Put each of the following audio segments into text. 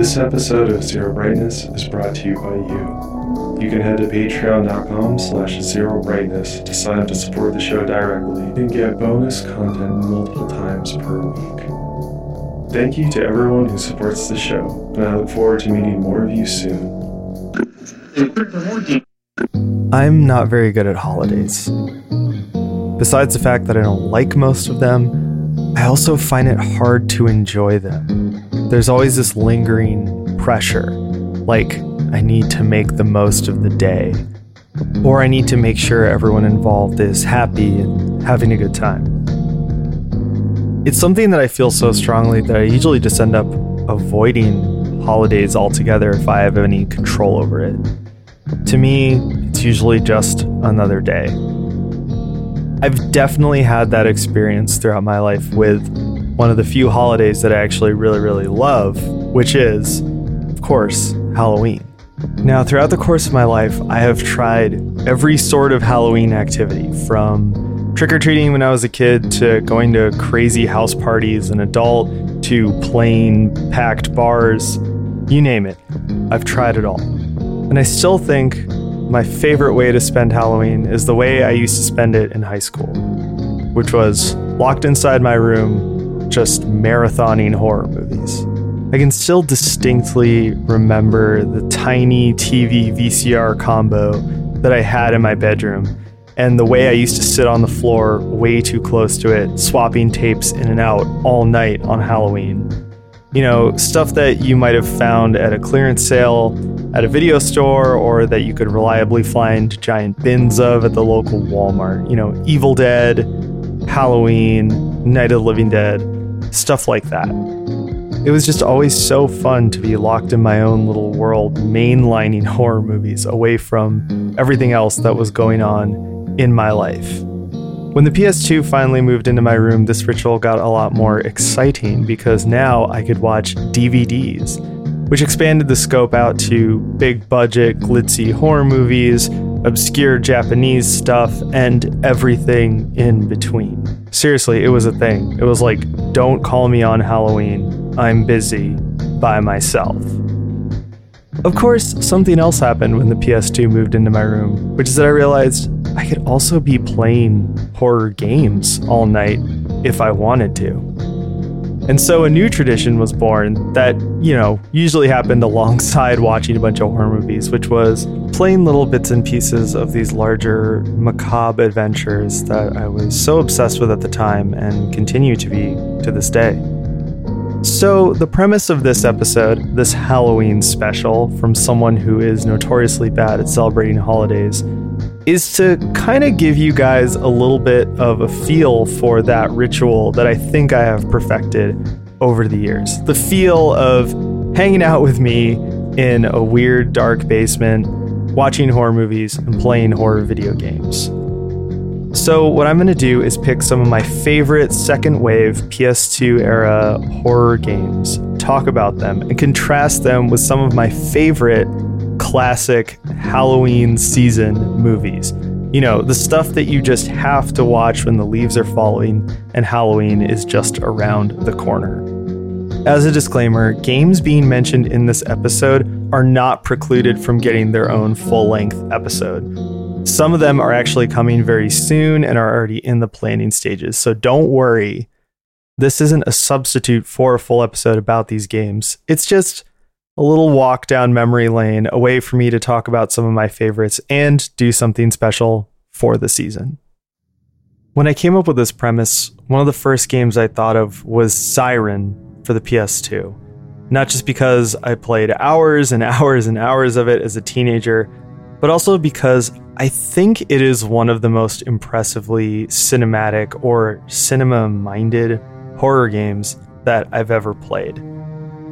This episode of Zero Brightness is brought to you by you. You can head to patreon.com slash zero brightness to sign up to support the show directly and get bonus content multiple times per week. Thank you to everyone who supports the show, and I look forward to meeting more of you soon. I'm not very good at holidays. Besides the fact that I don't like most of them, I also find it hard to enjoy them. There's always this lingering pressure, like I need to make the most of the day, or I need to make sure everyone involved is happy and having a good time. It's something that I feel so strongly that I usually just end up avoiding holidays altogether if I have any control over it. To me, it's usually just another day. I've definitely had that experience throughout my life with one of the few holidays that I actually really, really love, which is, of course, Halloween. Now, throughout the course of my life, I have tried every sort of Halloween activity from trick or treating when I was a kid to going to crazy house parties as an adult to plain packed bars. You name it. I've tried it all. And I still think my favorite way to spend Halloween is the way I used to spend it in high school, which was locked inside my room, just marathoning horror movies. I can still distinctly remember the tiny TV VCR combo that I had in my bedroom and the way I used to sit on the floor way too close to it, swapping tapes in and out all night on Halloween. You know, stuff that you might have found at a clearance sale at a video store or that you could reliably find giant bins of at the local Walmart. You know, Evil Dead, Halloween, Night of the Living Dead, stuff like that. It was just always so fun to be locked in my own little world, mainlining horror movies away from everything else that was going on in my life. When the PS2 finally moved into my room, this ritual got a lot more exciting because now I could watch DVDs which expanded the scope out to big budget, glitzy horror movies, obscure Japanese stuff, and everything in between. Seriously, it was a thing. It was like, don't call me on Halloween. I'm busy by myself. Of course, something else happened when the PS2 moved into my room, which is that I realized I could also be playing horror games all night if I wanted to. And so a new tradition was born that, you know, usually happened alongside watching a bunch of horror movies, which was playing little bits and pieces of these larger macabre adventures that I was so obsessed with at the time and continue to be to this day. So, the premise of this episode, this Halloween special from someone who is notoriously bad at celebrating holidays, is to kind of give you guys a little bit of a feel for that ritual that I think I have perfected over the years. The feel of hanging out with me in a weird, dark basement, watching horror movies, and playing horror video games. So, what I'm going to do is pick some of my favorite second wave PS2 era horror games, talk about them, and contrast them with some of my favorite classic Halloween season movies. You know, the stuff that you just have to watch when the leaves are falling and Halloween is just around the corner. As a disclaimer, games being mentioned in this episode are not precluded from getting their own full length episode. Some of them are actually coming very soon and are already in the planning stages, so don't worry. This isn't a substitute for a full episode about these games. It's just a little walk down memory lane, a way for me to talk about some of my favorites and do something special for the season. When I came up with this premise, one of the first games I thought of was Siren for the PS2. Not just because I played hours and hours and hours of it as a teenager, but also because I think it is one of the most impressively cinematic or cinema minded horror games that I've ever played.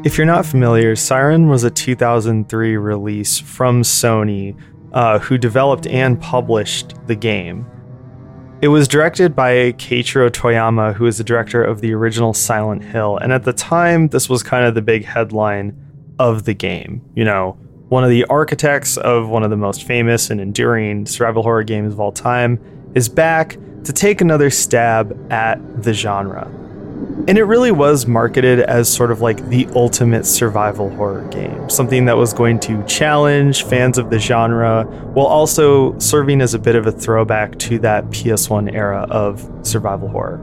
If you're not familiar, Siren was a 2003 release from Sony, uh, who developed and published the game. It was directed by Keiichiro Toyama, who is the director of the original Silent Hill, and at the time, this was kind of the big headline of the game. You know, one of the architects of one of the most famous and enduring survival horror games of all time is back to take another stab at the genre. And it really was marketed as sort of like the ultimate survival horror game, something that was going to challenge fans of the genre while also serving as a bit of a throwback to that PS1 era of survival horror.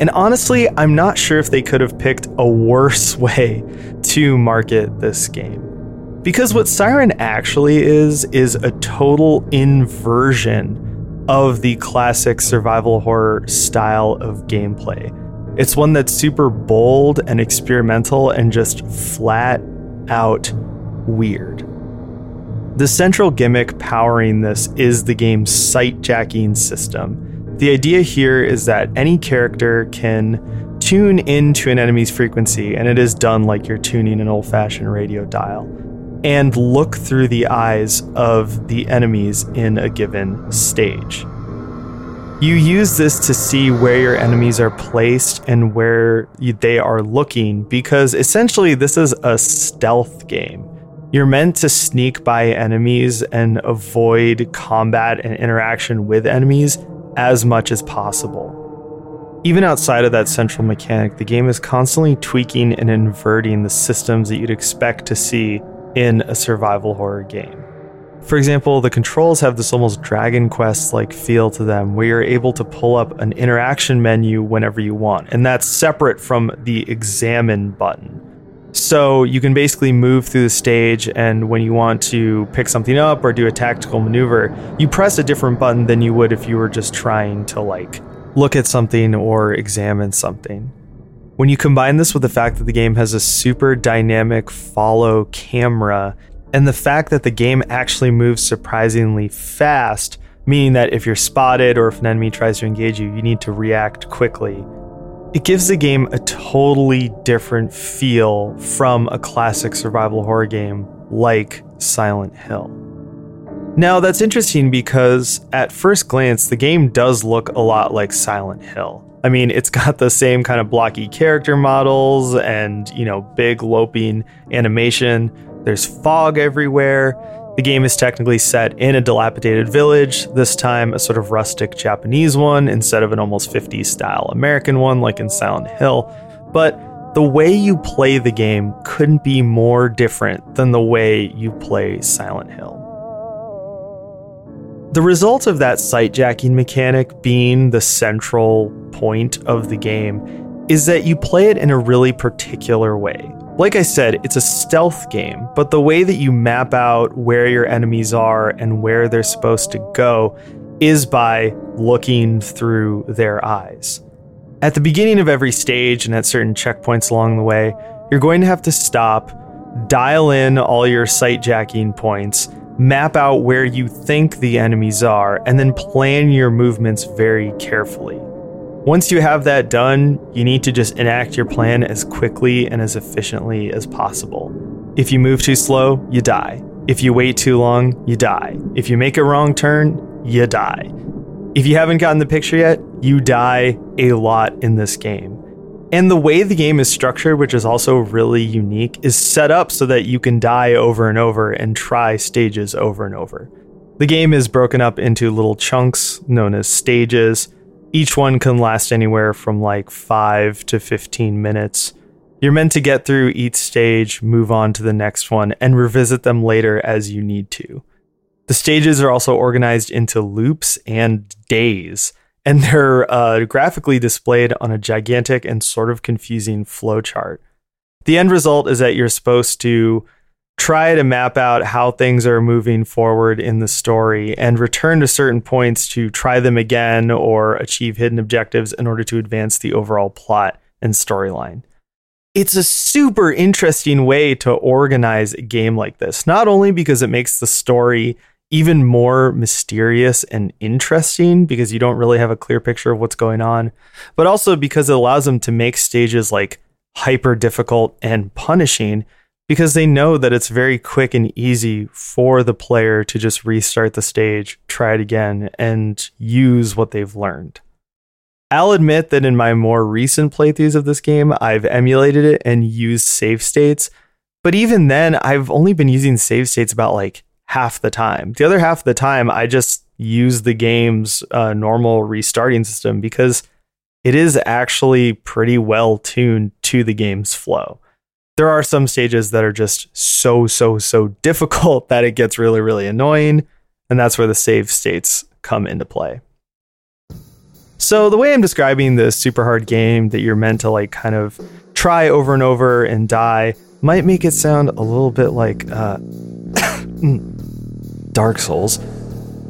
And honestly, I'm not sure if they could have picked a worse way to market this game. Because what Siren actually is, is a total inversion of the classic survival horror style of gameplay. It's one that's super bold and experimental and just flat out weird. The central gimmick powering this is the game's sight jacking system. The idea here is that any character can tune into an enemy's frequency, and it is done like you're tuning an old fashioned radio dial, and look through the eyes of the enemies in a given stage. You use this to see where your enemies are placed and where they are looking because essentially this is a stealth game. You're meant to sneak by enemies and avoid combat and interaction with enemies as much as possible. Even outside of that central mechanic, the game is constantly tweaking and inverting the systems that you'd expect to see in a survival horror game. For example, the controls have this almost Dragon Quest like feel to them, where you're able to pull up an interaction menu whenever you want, and that's separate from the examine button. So you can basically move through the stage, and when you want to pick something up or do a tactical maneuver, you press a different button than you would if you were just trying to like look at something or examine something. When you combine this with the fact that the game has a super dynamic follow camera and the fact that the game actually moves surprisingly fast, meaning that if you're spotted or if an enemy tries to engage you, you need to react quickly. It gives the game a totally different feel from a classic survival horror game like Silent Hill. Now, that's interesting because at first glance, the game does look a lot like Silent Hill. I mean, it's got the same kind of blocky character models and, you know, big loping animation. There's fog everywhere. The game is technically set in a dilapidated village, this time a sort of rustic Japanese one instead of an almost 50s style American one like in Silent Hill. But the way you play the game couldn't be more different than the way you play Silent Hill. The result of that sight jacking mechanic being the central point of the game is that you play it in a really particular way. Like I said, it's a stealth game, but the way that you map out where your enemies are and where they're supposed to go is by looking through their eyes. At the beginning of every stage and at certain checkpoints along the way, you're going to have to stop, dial in all your sight jacking points, map out where you think the enemies are, and then plan your movements very carefully. Once you have that done, you need to just enact your plan as quickly and as efficiently as possible. If you move too slow, you die. If you wait too long, you die. If you make a wrong turn, you die. If you haven't gotten the picture yet, you die a lot in this game. And the way the game is structured, which is also really unique, is set up so that you can die over and over and try stages over and over. The game is broken up into little chunks known as stages each one can last anywhere from like 5 to 15 minutes. You're meant to get through each stage, move on to the next one, and revisit them later as you need to. The stages are also organized into loops and days, and they're uh, graphically displayed on a gigantic and sort of confusing flowchart. The end result is that you're supposed to try to map out how things are moving forward in the story and return to certain points to try them again or achieve hidden objectives in order to advance the overall plot and storyline. It's a super interesting way to organize a game like this, not only because it makes the story even more mysterious and interesting because you don't really have a clear picture of what's going on, but also because it allows them to make stages like hyper difficult and punishing because they know that it's very quick and easy for the player to just restart the stage, try it again, and use what they've learned. I'll admit that in my more recent playthroughs of this game, I've emulated it and used save states, but even then, I've only been using save states about like half the time. The other half of the time, I just use the game's uh, normal restarting system because it is actually pretty well tuned to the game's flow. There are some stages that are just so, so, so difficult that it gets really, really annoying. And that's where the save states come into play. So, the way I'm describing this super hard game that you're meant to like kind of try over and over and die might make it sound a little bit like uh, Dark Souls,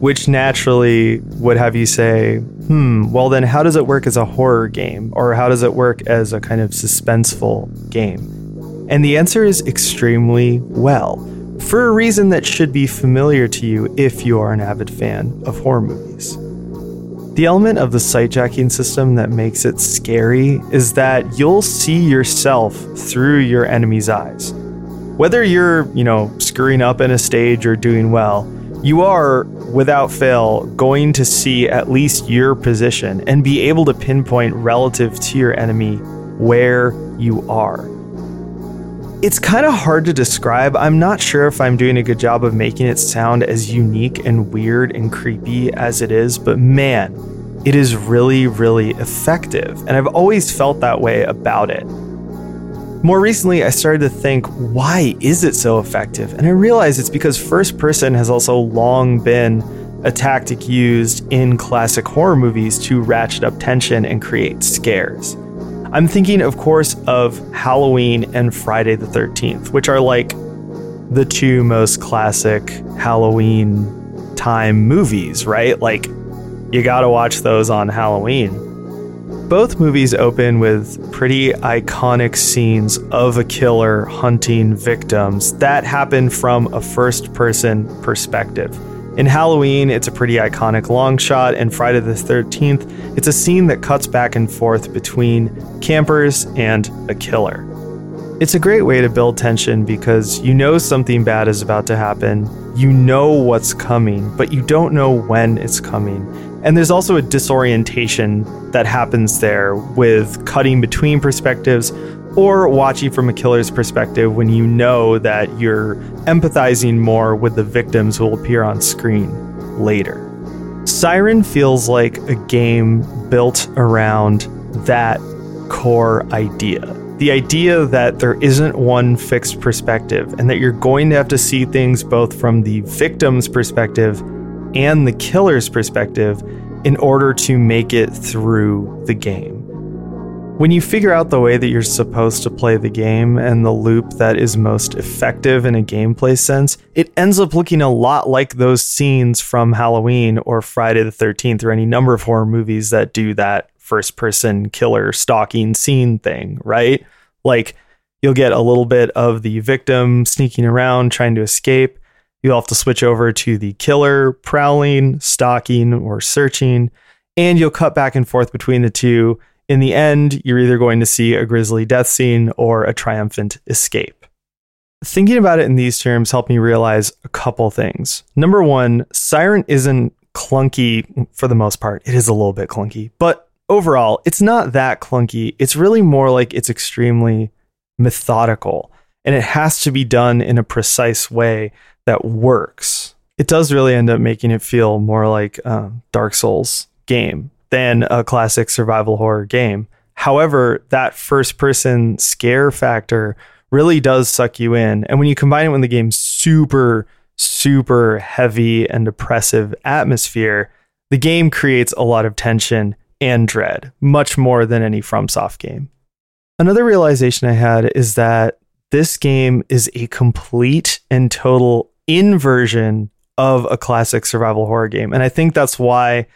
which naturally would have you say, hmm, well, then how does it work as a horror game? Or how does it work as a kind of suspenseful game? And the answer is extremely well, for a reason that should be familiar to you if you are an avid fan of horror movies. The element of the sightjacking system that makes it scary is that you'll see yourself through your enemy's eyes. Whether you're, you know, screwing up in a stage or doing well, you are, without fail, going to see at least your position and be able to pinpoint relative to your enemy where you are. It's kind of hard to describe. I'm not sure if I'm doing a good job of making it sound as unique and weird and creepy as it is, but man, it is really, really effective. And I've always felt that way about it. More recently, I started to think, why is it so effective? And I realized it's because first person has also long been a tactic used in classic horror movies to ratchet up tension and create scares. I'm thinking, of course, of Halloween and Friday the 13th, which are like the two most classic Halloween time movies, right? Like, you gotta watch those on Halloween. Both movies open with pretty iconic scenes of a killer hunting victims that happen from a first person perspective. In Halloween, it's a pretty iconic long shot, and Friday the 13th, it's a scene that cuts back and forth between campers and a killer. It's a great way to build tension because you know something bad is about to happen, you know what's coming, but you don't know when it's coming. And there's also a disorientation that happens there with cutting between perspectives or watching from a killer's perspective when you know that you're empathizing more with the victims who will appear on screen later. Siren feels like a game built around that core idea. The idea that there isn't one fixed perspective and that you're going to have to see things both from the victim's perspective and the killer's perspective in order to make it through the game. When you figure out the way that you're supposed to play the game and the loop that is most effective in a gameplay sense, it ends up looking a lot like those scenes from Halloween or Friday the 13th or any number of horror movies that do that first person killer stalking scene thing, right? Like you'll get a little bit of the victim sneaking around trying to escape. You'll have to switch over to the killer prowling, stalking, or searching, and you'll cut back and forth between the two in the end, you're either going to see a grisly death scene or a triumphant escape. Thinking about it in these terms helped me realize a couple things. Number one, Siren isn't clunky for the most part. It is a little bit clunky, but overall, it's not that clunky. It's really more like it's extremely methodical and it has to be done in a precise way that works. It does really end up making it feel more like a Dark Souls game than a classic survival horror game. However, that first person scare factor really does suck you in. And when you combine it with the game's super, super heavy and oppressive atmosphere, the game creates a lot of tension and dread, much more than any FromSoft game. Another realization I had is that this game is a complete and total inversion of a classic survival horror game. And I think that's why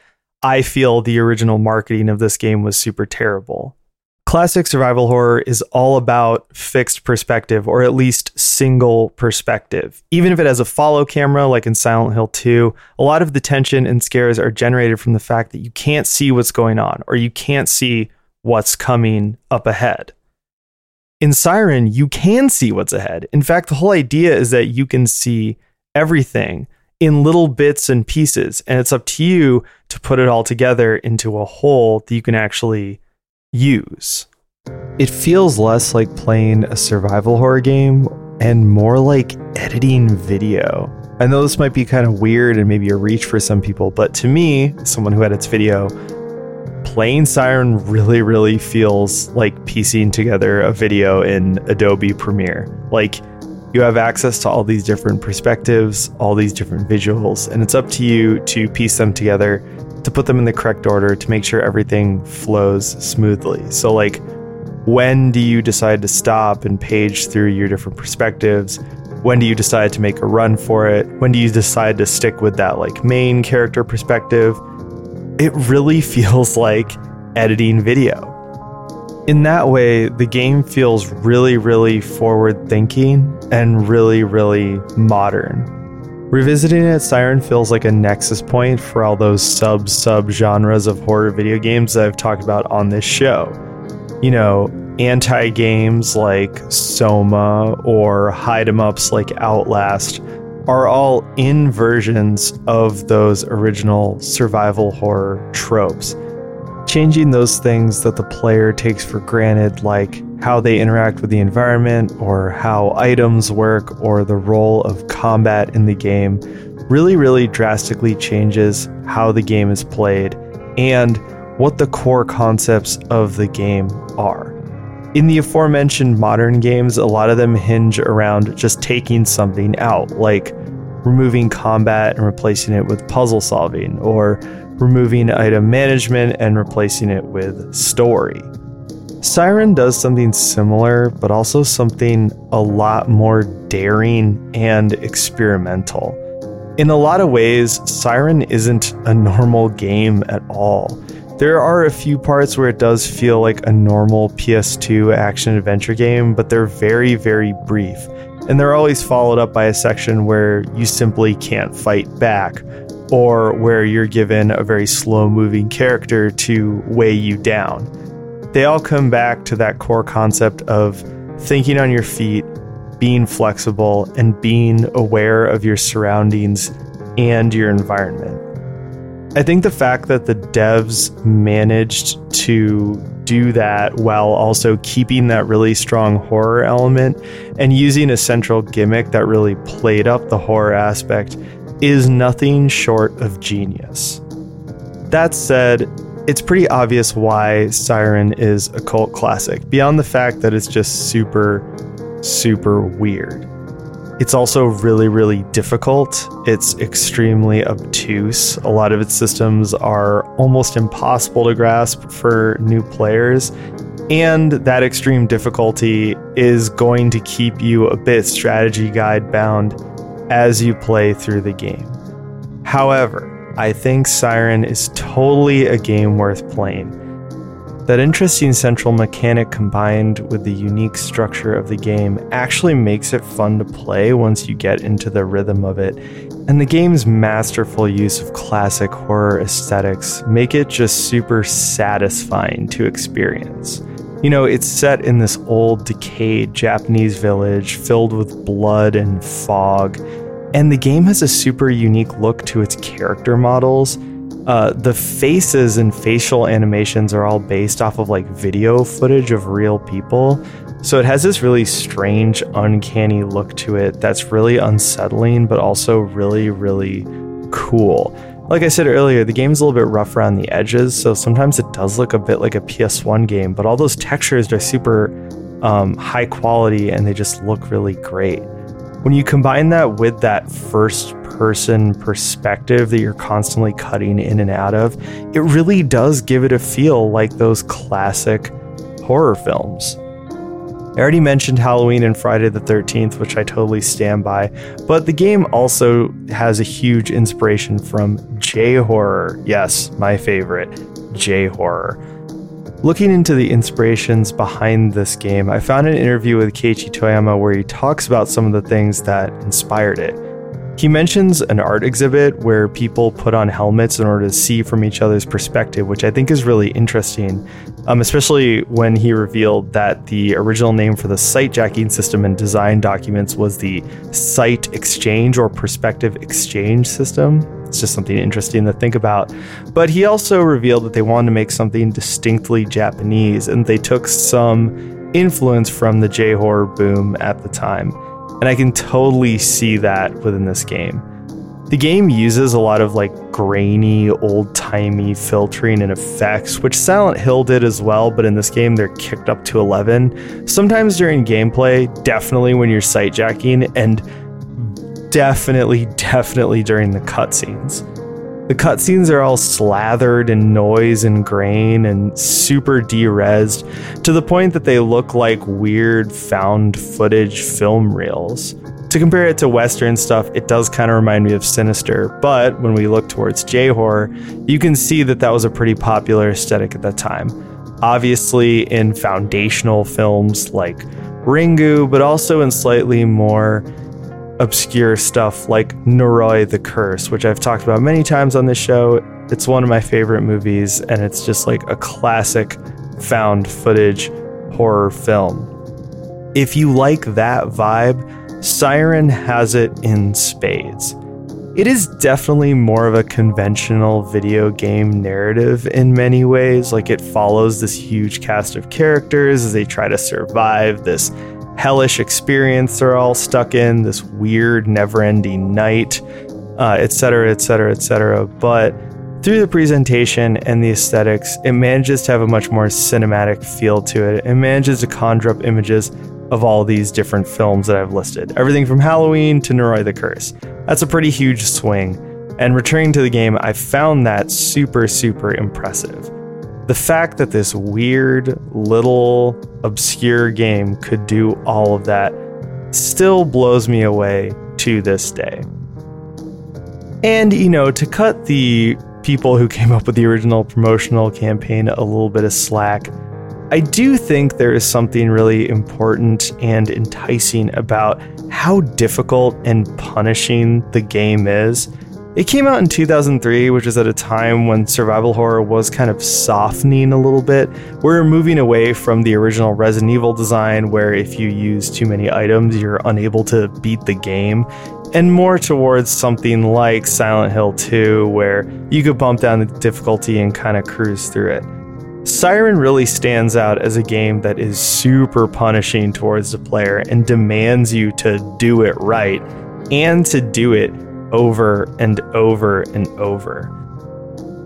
I feel the original marketing of this game was super terrible. Classic survival horror is all about fixed perspective, or at least single perspective. Even if it has a follow camera, like in Silent Hill 2, a lot of the tension and scares are generated from the fact that you can't see what's going on, or you can't see what's coming up ahead. In Siren, you can see what's ahead. In fact, the whole idea is that you can see everything in little bits and pieces. And it's up to you to put it all together into a whole that you can actually use. It feels less like playing a survival horror game and more like editing video. I know this might be kind of weird and maybe a reach for some people, but to me, someone who edits video, playing Siren really, really feels like piecing together a video in Adobe Premiere. Like, you have access to all these different perspectives, all these different visuals, and it's up to you to piece them together, to put them in the correct order, to make sure everything flows smoothly. So, like, when do you decide to stop and page through your different perspectives? When do you decide to make a run for it? When do you decide to stick with that, like, main character perspective? It really feels like editing video in that way, the game feels really, really forward thinking and really, really modern. Revisiting it, Siren feels like a nexus point for all those sub sub genres of horror video games that I've talked about on this show. You know, anti games like Soma or hide 'em ups like Outlast are all inversions of those original survival horror tropes changing those things that the player takes for granted, like how they interact with the environment, or how items work, or the role of combat in the game, really, really drastically changes how the game is played and what the core concepts of the game are. In the aforementioned modern games, a lot of them hinge around just taking something out, like removing combat and replacing it with puzzle solving, or removing item management and replacing it with story. Siren does something similar, but also something a lot more daring and experimental. In a lot of ways, Siren isn't a normal game at all. There are a few parts where it does feel like a normal PS2 action adventure game, but they're very, very brief. And they're always followed up by a section where you simply can't fight back, or where you're given a very slow moving character to weigh you down. They all come back to that core concept of thinking on your feet, being flexible, and being aware of your surroundings and your environment. I think the fact that the devs managed to do that while also keeping that really strong horror element and using a central gimmick that really played up the horror aspect is nothing short of genius. That said, it's pretty obvious why Siren is a cult classic, beyond the fact that it's just super, super weird. It's also really, really difficult. It's extremely obtuse. A lot of its systems are almost impossible to grasp for new players. And that extreme difficulty is going to keep you a bit strategy guide bound as you play through the game. However, I think Siren is totally a game worth playing. That interesting central mechanic combined with the unique structure of the game actually makes it fun to play once you get into the rhythm of it, and the game's masterful use of classic horror aesthetics make it just super satisfying to experience. You know, it's set in this old, decayed Japanese village filled with blood and fog. And the game has a super unique look to its character models. Uh, the faces and facial animations are all based off of like video footage of real people. So it has this really strange, uncanny look to it that's really unsettling, but also really, really cool like I said earlier, the game's a little bit rough around the edges, so sometimes it does look a bit like a PS1 game, but all those textures are super um, high quality and they just look really great. When you combine that with that first person perspective that you're constantly cutting in and out of, it really does give it a feel like those classic horror films. I already mentioned Halloween and Friday the 13th, which I totally stand by, but the game also has a huge inspiration from J horror. Yes, my favorite, J horror. Looking into the inspirations behind this game, I found an interview with Keiichi Toyama where he talks about some of the things that inspired it. He mentions an art exhibit where people put on helmets in order to see from each other's perspective, which I think is really interesting, um, especially when he revealed that the original name for the sight jacking system in design documents was the Sight Exchange or Perspective Exchange system. It's just something interesting to think about. But he also revealed that they wanted to make something distinctly Japanese, and they took some influence from the J horror boom at the time. And I can totally see that within this game. The game uses a lot of like grainy, old timey filtering and effects, which Silent Hill did as well, but in this game they're kicked up to 11. Sometimes during gameplay, definitely when you're sight jacking, and definitely, definitely during the cutscenes. The cutscenes are all slathered in noise and grain and super derezzed to the point that they look like weird found footage film reels. To compare it to Western stuff, it does kind of remind me of Sinister, but when we look towards J horror, you can see that that was a pretty popular aesthetic at that time. Obviously, in foundational films like Ringu, but also in slightly more obscure stuff like Noroi the Curse, which I've talked about many times on this show. It's one of my favorite movies, and it's just like a classic found footage horror film. If you like that vibe, Siren has it in spades. It is definitely more of a conventional video game narrative in many ways. Like it follows this huge cast of characters as they try to survive this hellish experience they're all stuck in, this weird, never ending night, etc., etc., etc. But through the presentation and the aesthetics, it manages to have a much more cinematic feel to it. It manages to conjure up images of all these different films that I've listed. Everything from Halloween to Noroi the Curse. That's a pretty huge swing. And returning to the game, I found that super, super impressive. The fact that this weird, little, obscure game could do all of that still blows me away to this day. And, you know, to cut the people who came up with the original promotional campaign a little bit of slack, I do think there is something really important and enticing about how difficult and punishing the game is. It came out in 2003, which is at a time when survival horror was kind of softening a little bit. We're moving away from the original Resident Evil design, where if you use too many items, you're unable to beat the game, and more towards something like Silent Hill 2, where you could bump down the difficulty and kind of cruise through it. Siren really stands out as a game that is super punishing towards the player and demands you to do it right and to do it over and over and over.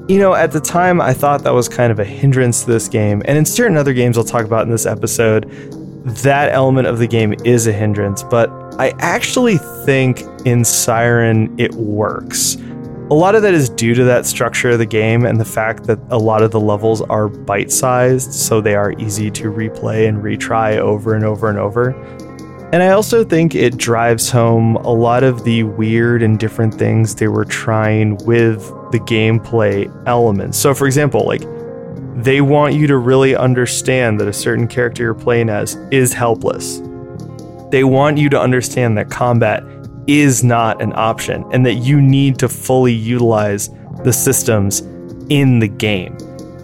You know, at the time, I thought that was kind of a hindrance to this game, and in certain other games I'll talk about in this episode, that element of the game is a hindrance, but I actually think in Siren it works. A lot of that is due to that structure of the game and the fact that a lot of the levels are bite sized, so they are easy to replay and retry over and over and over. And I also think it drives home a lot of the weird and different things they were trying with the gameplay elements. So, for example, like they want you to really understand that a certain character you're playing as is helpless. They want you to understand that combat is not an option and that you need to fully utilize the systems in the game.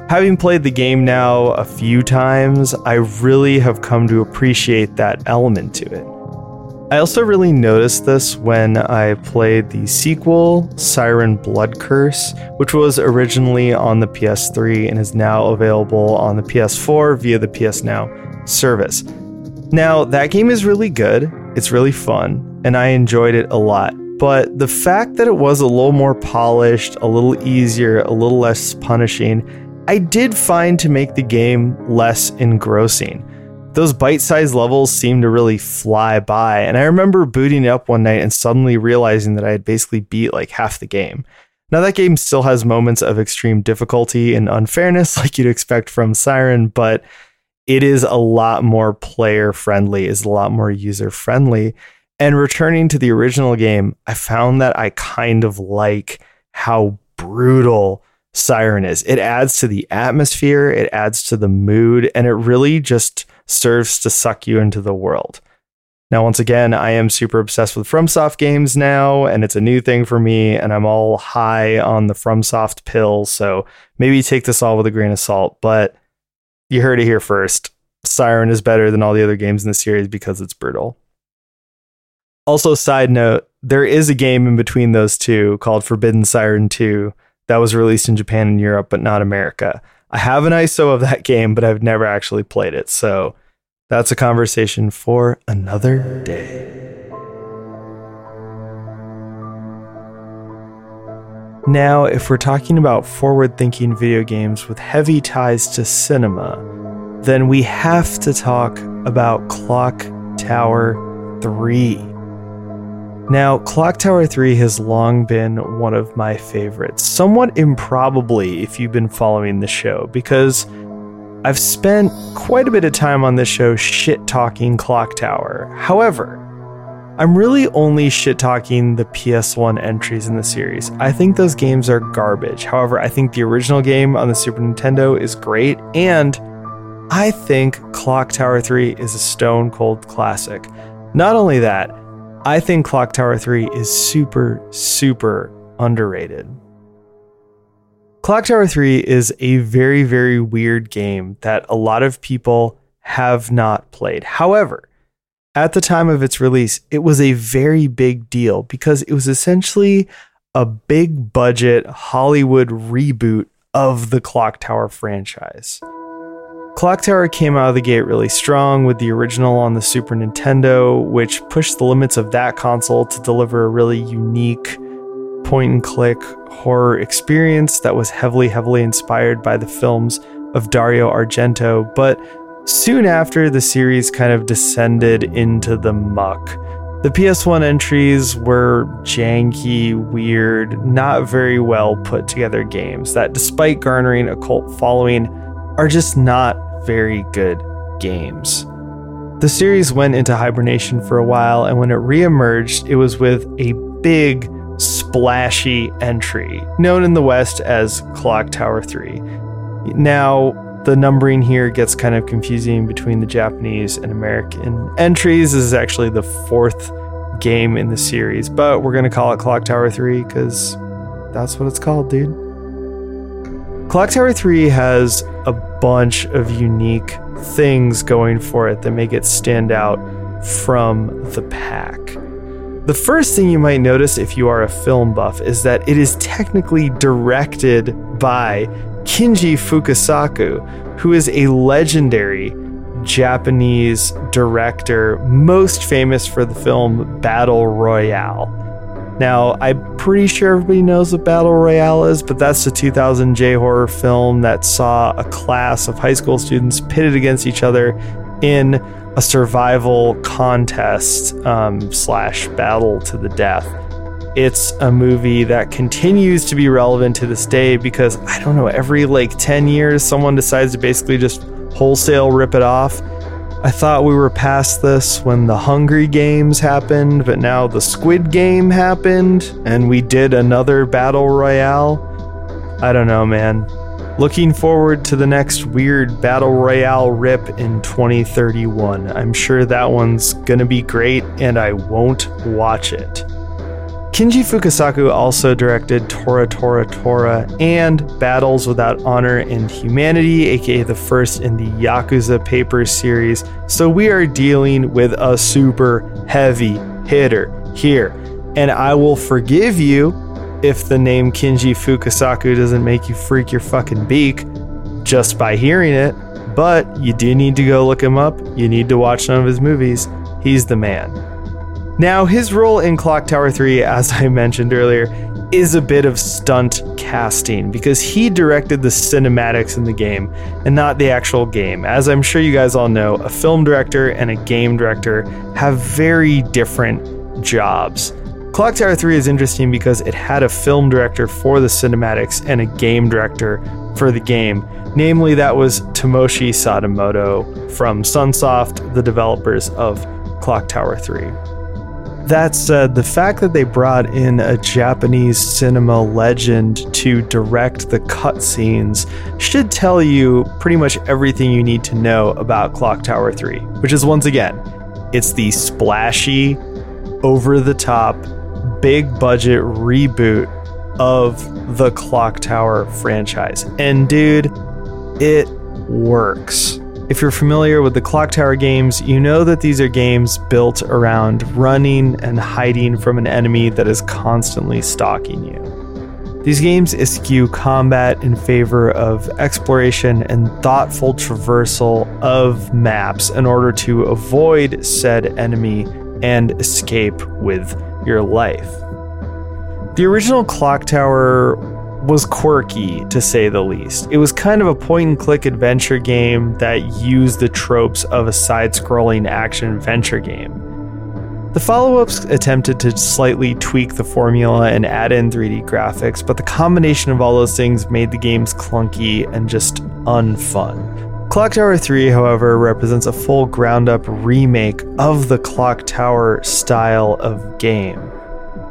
Having played the game now a few times, I really have come to appreciate that element to it. I also really noticed this when I played the sequel, Siren Blood Curse, which was originally on the PS3 and is now available on the PS4 via the PS Now service. Now, that game is really good, it's really fun, and I enjoyed it a lot. But the fact that it was a little more polished, a little easier, a little less punishing, I did find to make the game less engrossing. Those bite sized levels seemed to really fly by, and I remember booting it up one night and suddenly realizing that I had basically beat like half the game. Now, that game still has moments of extreme difficulty and unfairness, like you'd expect from Siren, but it is a lot more player friendly, is a lot more user friendly. And returning to the original game, I found that I kind of like how brutal Siren is. It adds to the atmosphere, it adds to the mood, and it really just serves to suck you into the world. Now, once again, I am super obsessed with FromSoft games now, and it's a new thing for me, and I'm all high on the FromSoft pill, so maybe take this all with a grain of salt, but you heard it here first. Siren is better than all the other games in the series because it's brutal. Also, side note, there is a game in between those two called Forbidden Siren 2 that was released in Japan and Europe, but not America. I have an ISO of that game, but I've never actually played it. So that's a conversation for another day. Now, if we're talking about forward thinking video games with heavy ties to cinema, then we have to talk about Clock Tower 3. Now, Clock Tower 3 has long been one of my favorites, somewhat improbably if you've been following the show, because I've spent quite a bit of time on this show shit talking Clock Tower. However, I'm really only shit talking the PS1 entries in the series. I think those games are garbage. However, I think the original game on the Super Nintendo is great, and I think Clock Tower 3 is a stone cold classic. Not only that, I think Clock Tower 3 is super, super underrated. Clock Tower 3 is a very, very weird game that a lot of people have not played. However, at the time of its release, it was a very big deal because it was essentially a big budget Hollywood reboot of the Clock Tower franchise. Clock Tower came out of the gate really strong with the original on the Super Nintendo, which pushed the limits of that console to deliver a really unique point and click horror experience that was heavily, heavily inspired by the films of Dario Argento. But soon after, the series kind of descended into the muck. The PS1 entries were janky, weird, not very well put together games that, despite garnering a cult following, are just not very good games. The series went into hibernation for a while, and when it reemerged, it was with a big, splashy entry, known in the West as Clock Tower 3. Now, the numbering here gets kind of confusing between the Japanese and American entries. This is actually the fourth game in the series, but we're going to call it Clock Tower 3 because that's what it's called, dude. Clock Tower 3 has a bunch of unique things going for it that make it stand out from the pack. The first thing you might notice if you are a film buff is that it is technically directed by Kinji Fukasaku, who is a legendary Japanese director, most famous for the film Battle Royale. Now, I'm pretty sure everybody knows what Battle Royale is, but that's the 2000 J horror film that saw a class of high school students pitted against each other in a survival contest um, slash battle to the death. It's a movie that continues to be relevant to this day because I don't know, every like 10 years, someone decides to basically just wholesale rip it off I thought we were past this when the Hunger Games happened, but now the Squid Game happened, and we did another Battle Royale. I don't know, man. Looking forward to the next weird Battle Royale rip in 2031. I'm sure that one's gonna be great, and I won't watch it. Kinji Fukasaku also directed Tora Tora Tora and Battles Without Honor and Humanity, aka the first in the Yakuza Papers series, so we are dealing with a super heavy hitter here. And I will forgive you if the name Kinji Fukasaku doesn't make you freak your fucking beak just by hearing it, but you do need to go look him up. You need to watch some of his movies. He's the man. Now, his role in Clock Tower 3, as I mentioned earlier, is a bit of stunt casting because he directed the cinematics in the game and not the actual game. As I'm sure you guys all know, a film director and a game director have very different jobs. Clock Tower 3 is interesting because it had a film director for the cinematics and a game director for the game. Namely, that was Tomoshi Sadamoto from Sunsoft, the developers of Clock Tower 3. That said, the fact that they brought in a Japanese cinema legend to direct the cutscenes should tell you pretty much everything you need to know about Clock Tower 3, which is once again, it's the splashy, over the top, big budget reboot of the Clock Tower franchise. And dude, it works. If you're familiar with the Clock Tower games, you know that these are games built around running and hiding from an enemy that is constantly stalking you. These games eschew combat in favor of exploration and thoughtful traversal of maps in order to avoid said enemy and escape with your life. The original Clock Tower was quirky to say the least. It was kind of a point and click adventure game that used the tropes of a side scrolling action adventure game. The follow ups attempted to slightly tweak the formula and add in 3D graphics, but the combination of all those things made the games clunky and just unfun. Clock Tower 3, however, represents a full ground up remake of the Clock Tower style of game.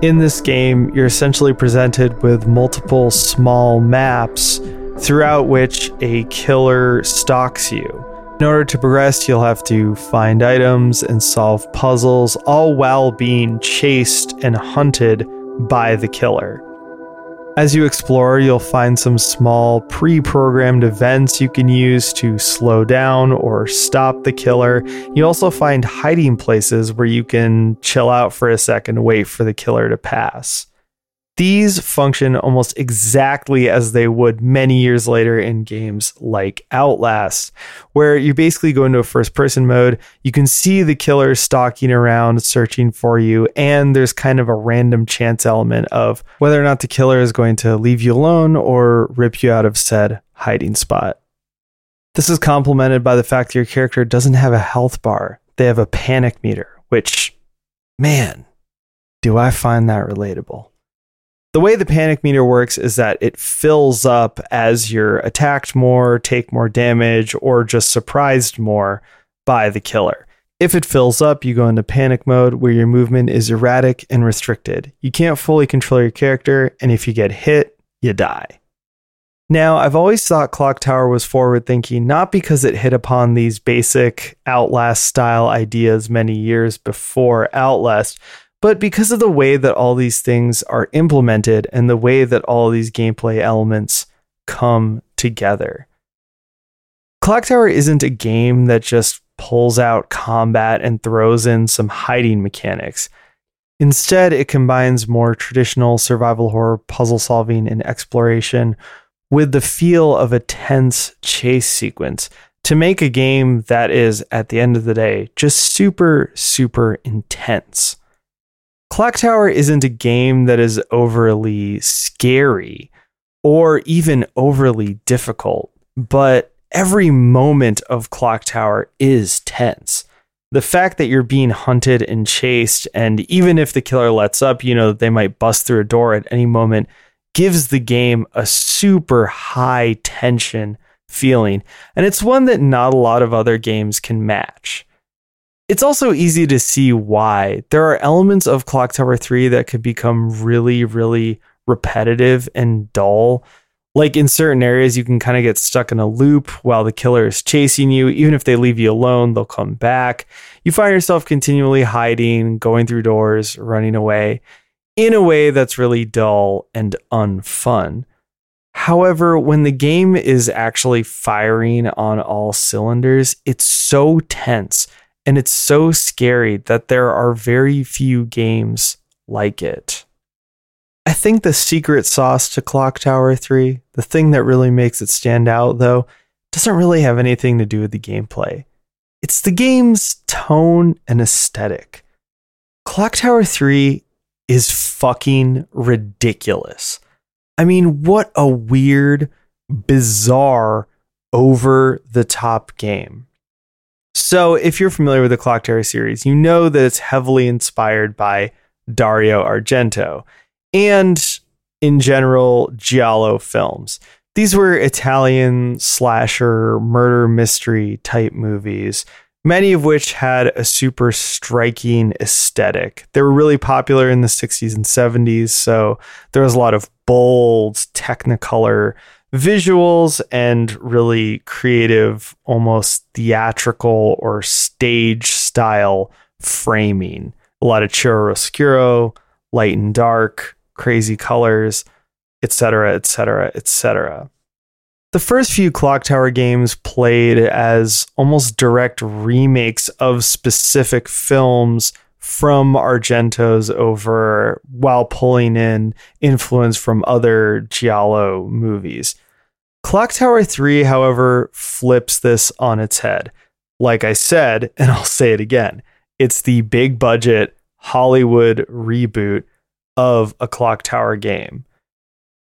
In this game, you're essentially presented with multiple small maps throughout which a killer stalks you. In order to progress, you'll have to find items and solve puzzles, all while being chased and hunted by the killer. As you explore, you'll find some small pre programmed events you can use to slow down or stop the killer. You also find hiding places where you can chill out for a second, wait for the killer to pass. These function almost exactly as they would many years later in games like Outlast, where you basically go into a first person mode. You can see the killer stalking around, searching for you, and there's kind of a random chance element of whether or not the killer is going to leave you alone or rip you out of said hiding spot. This is complemented by the fact that your character doesn't have a health bar, they have a panic meter, which, man, do I find that relatable the way the panic meter works is that it fills up as you're attacked more, take more damage, or just surprised more by the killer. If it fills up, you go into panic mode where your movement is erratic and restricted. You can't fully control your character, and if you get hit, you die. Now, I've always thought Clock Tower was forward thinking, not because it hit upon these basic Outlast style ideas many years before Outlast, but because of the way that all these things are implemented and the way that all these gameplay elements come together. Clock Tower isn't a game that just pulls out combat and throws in some hiding mechanics. Instead, it combines more traditional survival horror puzzle solving and exploration with the feel of a tense chase sequence to make a game that is, at the end of the day, just super, super intense. Clock Tower isn't a game that is overly scary or even overly difficult, but every moment of Clock Tower is tense. The fact that you're being hunted and chased, and even if the killer lets up, you know, that they might bust through a door at any moment, gives the game a super high tension feeling. And it's one that not a lot of other games can match. It's also easy to see why. There are elements of Clock Tower 3 that could become really, really repetitive and dull. Like in certain areas, you can kind of get stuck in a loop while the killer is chasing you. Even if they leave you alone, they'll come back. You find yourself continually hiding, going through doors, running away in a way that's really dull and unfun. However, when the game is actually firing on all cylinders, it's so tense and it's so scary that there are very few games like it. I think the secret sauce to Clock Tower 3, the thing that really makes it stand out, though, doesn't really have anything to do with the gameplay. It's the game's tone and aesthetic. Clock Tower 3 is fucking ridiculous. I mean, what a weird, bizarre, over the top game. So, if you're familiar with the Clock Tower series, you know that it's heavily inspired by Dario Argento and, in general, Giallo films. These were Italian slasher, murder mystery type movies, many of which had a super striking aesthetic. They were really popular in the 60s and 70s, so there was a lot of bold, technicolor visuals and really creative, almost theatrical or stage style framing. A lot of chiaroscuro, light and dark, crazy colors, etc., etc., etc. The first few Clock Tower games played as almost direct remakes of specific films from Argento's oeuvre while pulling in influence from other Giallo movies. Clock Tower 3, however, flips this on its head. Like I said, and I'll say it again, it's the big budget Hollywood reboot of a clock tower game.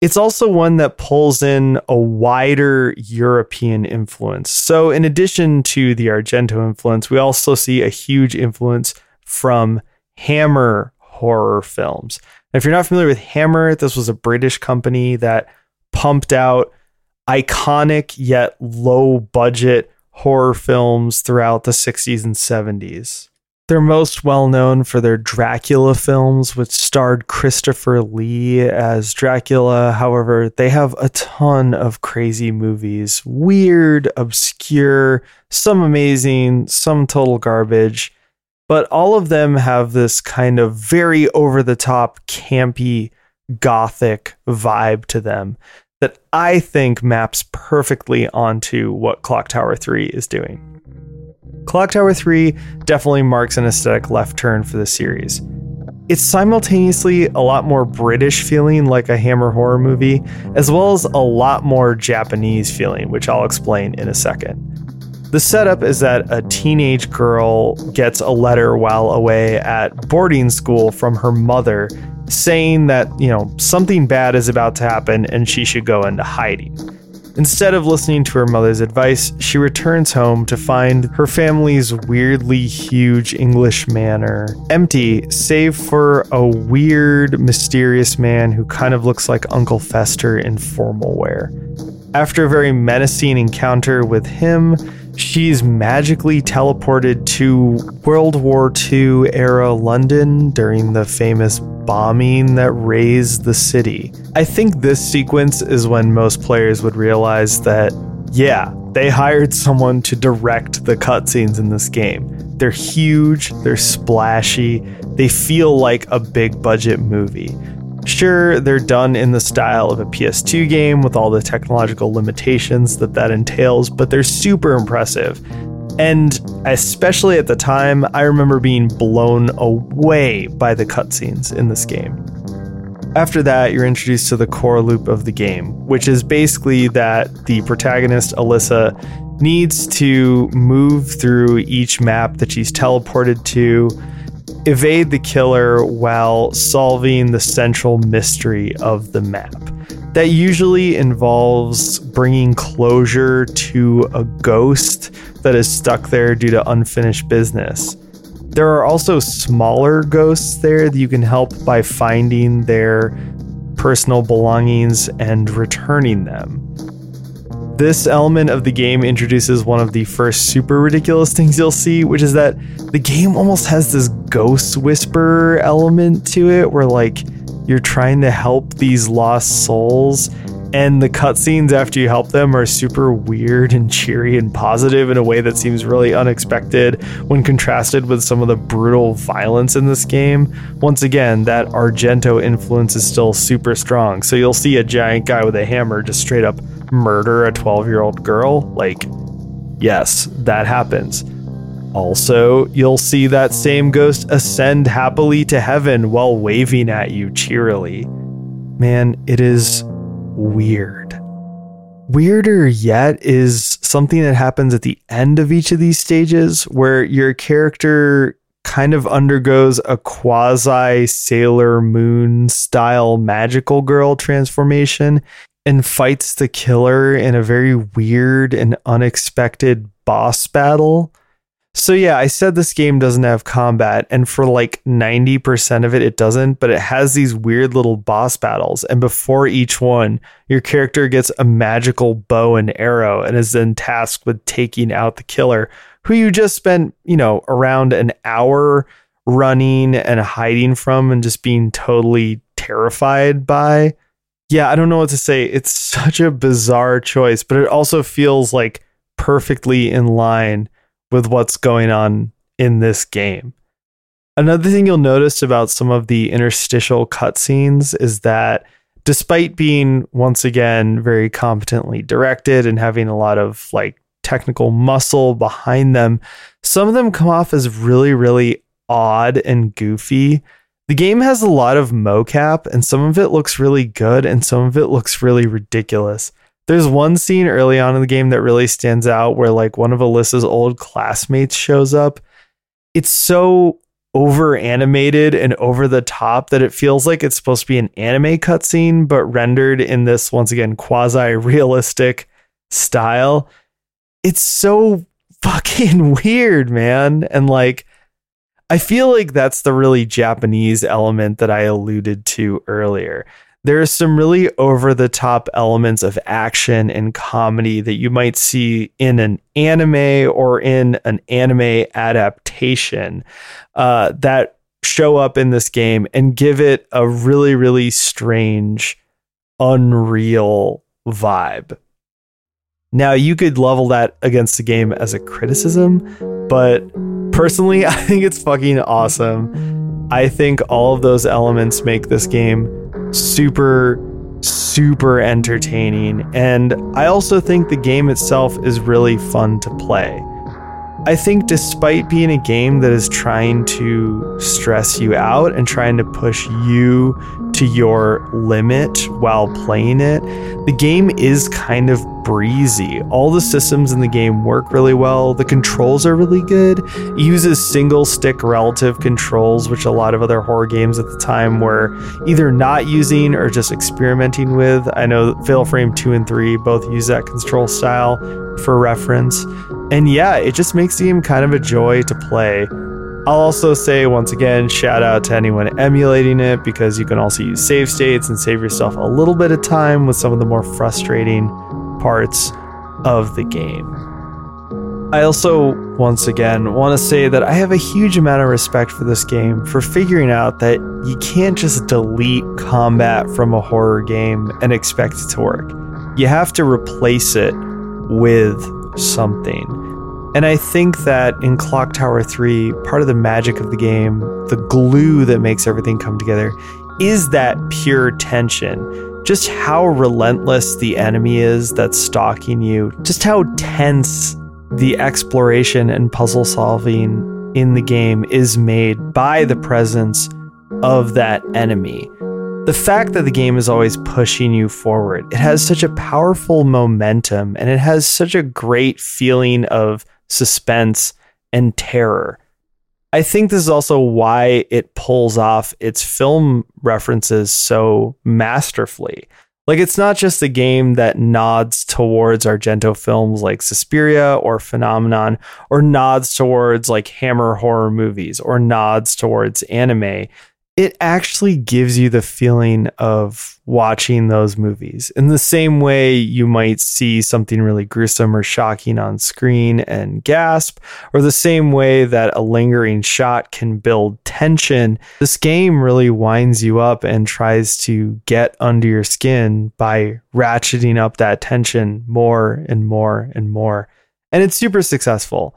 It's also one that pulls in a wider European influence. So, in addition to the Argento influence, we also see a huge influence from Hammer horror films. if you're not familiar with Hammer, this was a British company that pumped out iconic yet low budget horror films throughout the 60s and 70s. They're most well known for their Dracula films, which starred Christopher Lee as Dracula. However, they have a ton of crazy movies weird, obscure, some amazing, some total garbage. But all of them have this kind of very over the top, campy, gothic vibe to them that I think maps perfectly onto what Clock Tower 3 is doing. Clock Tower 3 definitely marks an aesthetic left turn for the series. It's simultaneously a lot more British feeling like a Hammer horror movie, as well as a lot more Japanese feeling, which I'll explain in a second. The setup is that a teenage girl gets a letter while away at boarding school from her mother saying that, you know, something bad is about to happen and she should go into hiding. Instead of listening to her mother's advice, she returns home to find her family's weirdly huge English manor empty, save for a weird, mysterious man who kind of looks like Uncle Fester in formal wear. After a very menacing encounter with him, she's magically teleported to World War II era London during the famous bombing that razed the city. I think this sequence is when most players would realize that, yeah, they hired someone to direct the cutscenes in this game. They're huge, they're splashy, they feel like a big budget movie. Sure, they're done in the style of a PS2 game with all the technological limitations that that entails, but they're super impressive. And especially at the time, I remember being blown away by the cutscenes in this game. After that, you're introduced to the core loop of the game, which is basically that the protagonist, Alyssa, needs to move through each map that she's teleported to, evade the killer while solving the central mystery of the map that usually involves bringing closure to a ghost that is stuck there due to unfinished business. There are also smaller ghosts there that you can help by finding their personal belongings and returning them. This element of the game introduces one of the first super ridiculous things you'll see, which is that the game almost has this ghost whisper element to it where, like, you're trying to help these lost souls and the cutscenes after you help them are super weird and cheery and positive in a way that seems really unexpected when contrasted with some of the brutal violence in this game. Once again, that Argento influence is still super strong. So you'll see a giant guy with a hammer just straight up murder a 12 year old girl. Like, yes, that happens. Also, you'll see that same ghost ascend happily to heaven while waving at you cheerily. Man, it is weird. Weirder yet is something that happens at the end of each of these stages where your character kind of undergoes a quasi Sailor Moon style magical girl transformation and fights the killer in a very weird and unexpected boss battle. So yeah, I said this game doesn't have combat and for like 90% of it it doesn't, but it has these weird little boss battles and before each one, your character gets a magical bow and arrow and is then tasked with taking out the killer who you just spent, you know, around an hour running and hiding from and just being totally terrified by. Yeah, I don't know what to say. It's such a bizarre choice, but it also feels like perfectly in line with what's going on in this game. Another thing you'll notice about some of the interstitial cutscenes is that despite being once again very competently directed and having a lot of like technical muscle behind them, some of them come off as really, really odd and goofy. The game has a lot of mocap, and some of it looks really good, and some of it looks really ridiculous. There's one scene early on in the game that really stands out where like one of Alyssa's old classmates shows up. It's so over animated and over the top that it feels like it's supposed to be an anime cutscene, but rendered in this, once again, quasi realistic style. It's so fucking weird, man. And like, I feel like that's the really Japanese element that I alluded to earlier. There are some really over the top elements of action and comedy that you might see in an anime or in an anime adaptation uh, that show up in this game and give it a really, really strange, unreal vibe. Now, you could level that against the game as a criticism, but personally, I think it's fucking awesome. I think all of those elements make this game super, super entertaining. And I also think the game itself is really fun to play. I think despite being a game that is trying to stress you out and trying to push you to your limit while playing it, the game is kind of breezy. All the systems in the game work really well. The controls are really good. It uses single stick relative controls, which a lot of other horror games at the time were either not using or just experimenting with. I know Fatal Frame 2 and 3 both use that control style for reference. And yeah, it just makes the game kind of a joy to play. I'll also say once again, shout out to anyone emulating it because you can also use save states and save yourself a little bit of time with some of the more frustrating parts of the game. I also, once again, want to say that I have a huge amount of respect for this game for figuring out that you can't just delete combat from a horror game and expect it to work. You have to replace it with something. And I think that in Clock Tower 3, part of the magic of the game, the glue that makes everything come together, is that pure tension. Just how relentless the enemy is that's stalking you, just how tense the exploration and puzzle solving in the game is made by the presence of that enemy the fact that the game is always pushing you forward, it has such a powerful momentum and it has such a great feeling of suspense and terror. I think this is also why it pulls off its film references so masterfully. Like, it's not just a game that nods towards Argento films like Suspiria or Phenomena, or nods towards like Hammer horror movies, or nods towards anime it actually gives you the feeling of watching those movies in the same way you might see something really gruesome or shocking on screen and gasp, or the same way that a lingering shot can build tension. This game really winds you up and tries to get under your skin by ratcheting up that tension more and more and more. And it's super successful.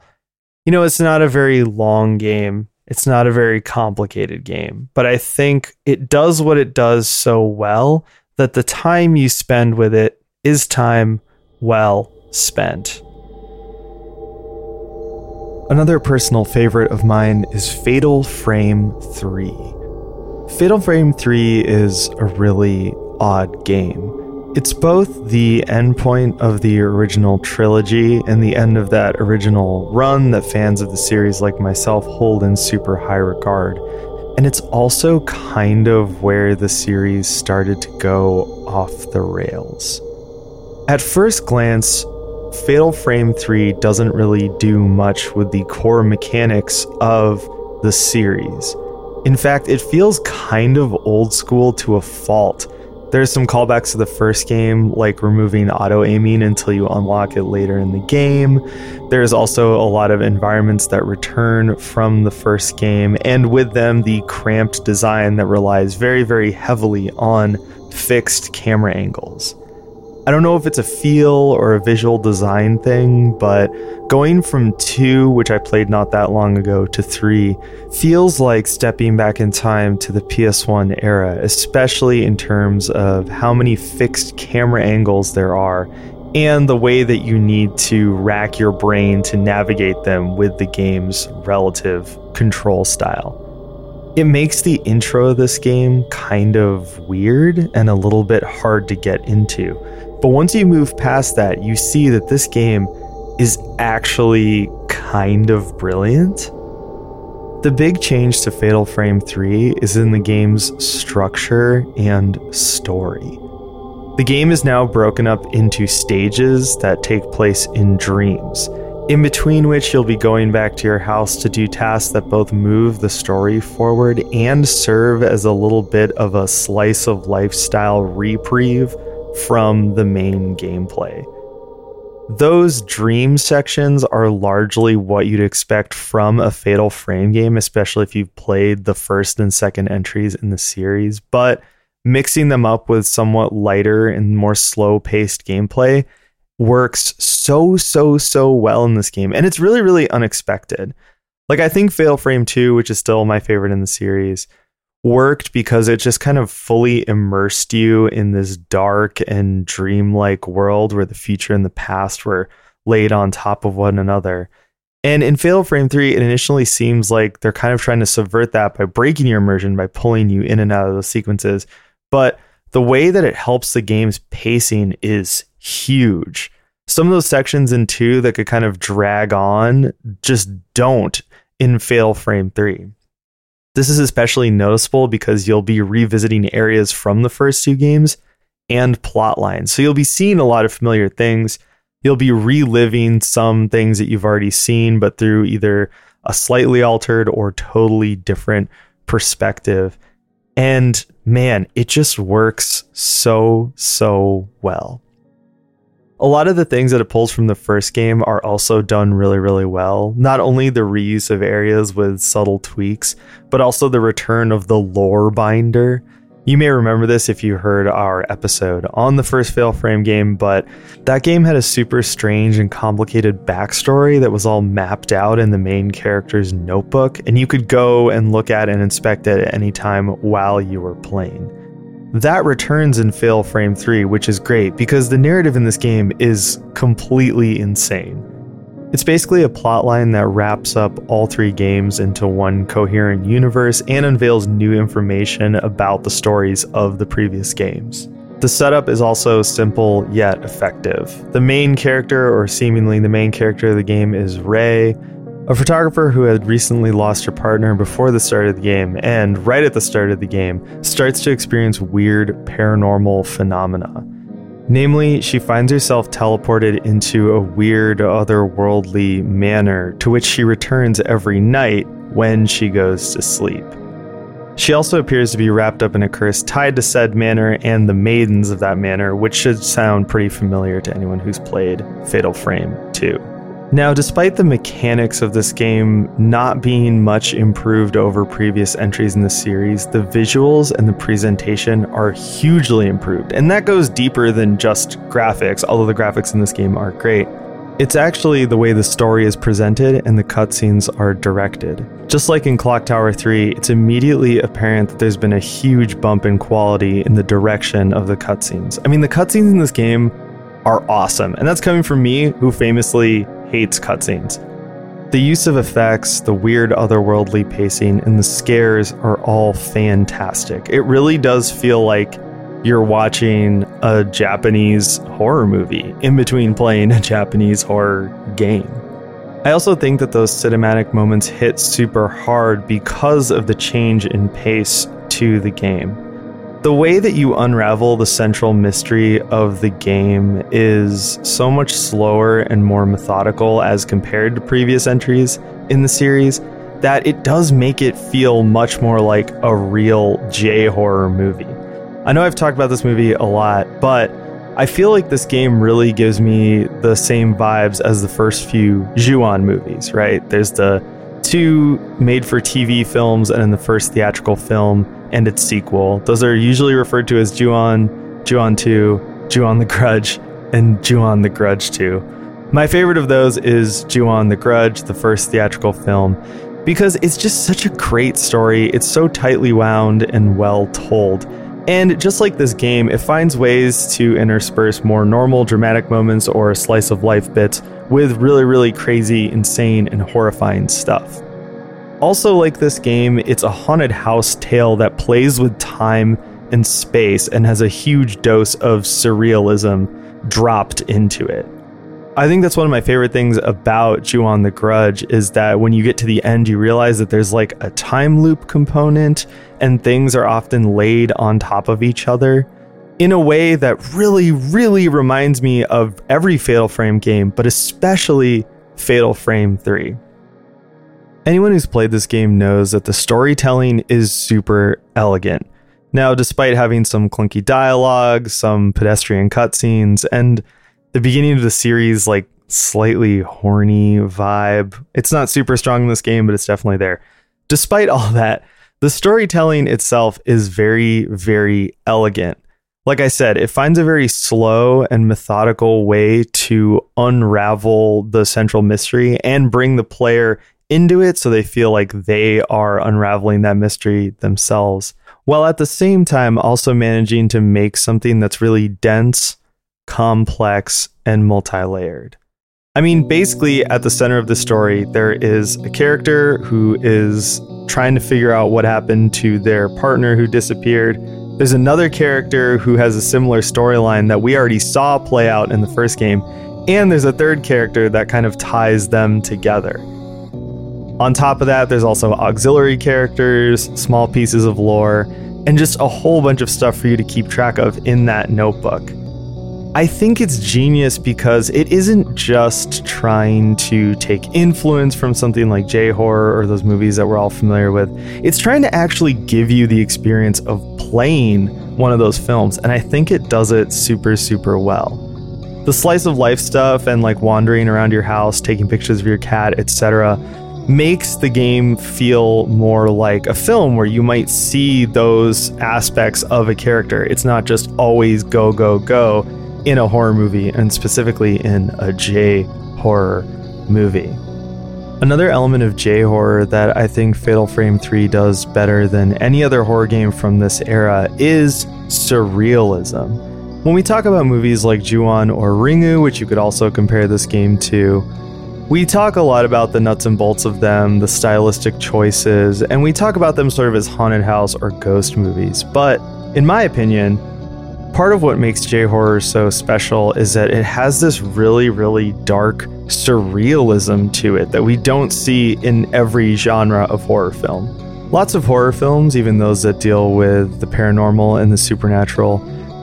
You know, it's not a very long game it's not a very complicated game, but I think it does what it does so well that the time you spend with it is time well spent. Another personal favorite of mine is Fatal Frame 3. Fatal Frame 3 is a really odd game. It's both the endpoint of the original trilogy and the end of that original run that fans of the series like myself hold in super high regard. And it's also kind of where the series started to go off the rails. At first glance, Fatal Frame 3 doesn't really do much with the core mechanics of the series. In fact, it feels kind of old school to a fault there's some callbacks to the first game, like removing auto aiming until you unlock it later in the game. There's also a lot of environments that return from the first game, and with them, the cramped design that relies very, very heavily on fixed camera angles. I don't know if it's a feel or a visual design thing, but going from 2, which I played not that long ago, to 3 feels like stepping back in time to the PS1 era, especially in terms of how many fixed camera angles there are and the way that you need to rack your brain to navigate them with the game's relative control style. It makes the intro of this game kind of weird and a little bit hard to get into but once you move past that, you see that this game is actually kind of brilliant. The big change to Fatal Frame 3 is in the game's structure and story. The game is now broken up into stages that take place in dreams, in between which you'll be going back to your house to do tasks that both move the story forward and serve as a little bit of a slice of lifestyle reprieve from the main gameplay. Those dream sections are largely what you'd expect from a Fatal Frame game, especially if you've played the first and second entries in the series, but mixing them up with somewhat lighter and more slow paced gameplay works so, so, so well in this game. And it's really, really unexpected. Like, I think Fatal Frame 2, which is still my favorite in the series, worked because it just kind of fully immersed you in this dark and dreamlike world where the future and the past were laid on top of one another. And in Fatal Frame 3, it initially seems like they're kind of trying to subvert that by breaking your immersion, by pulling you in and out of those sequences. But the way that it helps the game's pacing is huge. Some of those sections in 2 that could kind of drag on just don't in Fatal Frame 3. This is especially noticeable because you'll be revisiting areas from the first two games and plot lines. So you'll be seeing a lot of familiar things. You'll be reliving some things that you've already seen, but through either a slightly altered or totally different perspective. And man, it just works so, so well a lot of the things that it pulls from the first game are also done really, really well. Not only the reuse of areas with subtle tweaks, but also the return of the lore binder. You may remember this if you heard our episode on the first Fatal Frame game, but that game had a super strange and complicated backstory that was all mapped out in the main character's notebook, and you could go and look at and inspect it at any time while you were playing. That returns in Fatal Frame 3, which is great because the narrative in this game is completely insane. It's basically a plotline that wraps up all three games into one coherent universe and unveils new information about the stories of the previous games. The setup is also simple yet effective. The main character, or seemingly the main character of the game, is Ray, a photographer who had recently lost her partner before the start of the game and right at the start of the game starts to experience weird paranormal phenomena. Namely, she finds herself teleported into a weird otherworldly manor to which she returns every night when she goes to sleep. She also appears to be wrapped up in a curse tied to said manor and the maidens of that manor, which should sound pretty familiar to anyone who's played Fatal Frame 2. Now, despite the mechanics of this game not being much improved over previous entries in the series, the visuals and the presentation are hugely improved. And that goes deeper than just graphics, although the graphics in this game are great. It's actually the way the story is presented and the cutscenes are directed. Just like in Clock Tower 3, it's immediately apparent that there's been a huge bump in quality in the direction of the cutscenes. I mean, the cutscenes in this game are awesome, and that's coming from me, who famously hates cutscenes. The use of effects, the weird otherworldly pacing, and the scares are all fantastic. It really does feel like you're watching a Japanese horror movie in between playing a Japanese horror game. I also think that those cinematic moments hit super hard because of the change in pace to the game. The way that you unravel the central mystery of the game is so much slower and more methodical as compared to previous entries in the series that it does make it feel much more like a real J horror movie. I know I've talked about this movie a lot, but I feel like this game really gives me the same vibes as the first few Ju-on movies, right? There's the two made for TV films and then the first theatrical film and its sequel. Those are usually referred to as Ju-on, Ju-on 2, Ju-on the Grudge, and Ju-on the Grudge 2. My favorite of those is Ju-on the Grudge, the first theatrical film, because it's just such a great story. It's so tightly wound and well told. And just like this game, it finds ways to intersperse more normal dramatic moments or slice of life bits with really, really crazy, insane, and horrifying stuff. Also, like this game, it's a haunted house tale that plays with time and space and has a huge dose of surrealism dropped into it. I think that's one of my favorite things about Ju-on the Grudge is that when you get to the end, you realize that there's like a time loop component and things are often laid on top of each other in a way that really, really reminds me of every Fatal Frame game, but especially Fatal Frame 3. Anyone who's played this game knows that the storytelling is super elegant. Now, despite having some clunky dialogue, some pedestrian cutscenes, and the beginning of the series, like slightly horny vibe, it's not super strong in this game, but it's definitely there. Despite all that, the storytelling itself is very, very elegant. Like I said, it finds a very slow and methodical way to unravel the central mystery and bring the player into it so they feel like they are unraveling that mystery themselves, while at the same time also managing to make something that's really dense, complex, and multi layered. I mean, basically, at the center of the story, there is a character who is trying to figure out what happened to their partner who disappeared. There's another character who has a similar storyline that we already saw play out in the first game. And there's a third character that kind of ties them together. On top of that, there's also auxiliary characters, small pieces of lore, and just a whole bunch of stuff for you to keep track of in that notebook. I think it's genius because it isn't just trying to take influence from something like J horror or those movies that we're all familiar with. It's trying to actually give you the experience of playing one of those films, and I think it does it super, super well. The slice of life stuff and like wandering around your house, taking pictures of your cat, etc makes the game feel more like a film where you might see those aspects of a character. It's not just always go, go, go in a horror movie, and specifically in a J horror movie. Another element of J horror that I think Fatal Frame 3 does better than any other horror game from this era is surrealism. When we talk about movies like Ju-on or Ringu, which you could also compare this game to, we talk a lot about the nuts and bolts of them, the stylistic choices, and we talk about them sort of as haunted house or ghost movies. But in my opinion, part of what makes J horror so special is that it has this really, really dark surrealism to it that we don't see in every genre of horror film. Lots of horror films, even those that deal with the paranormal and the supernatural,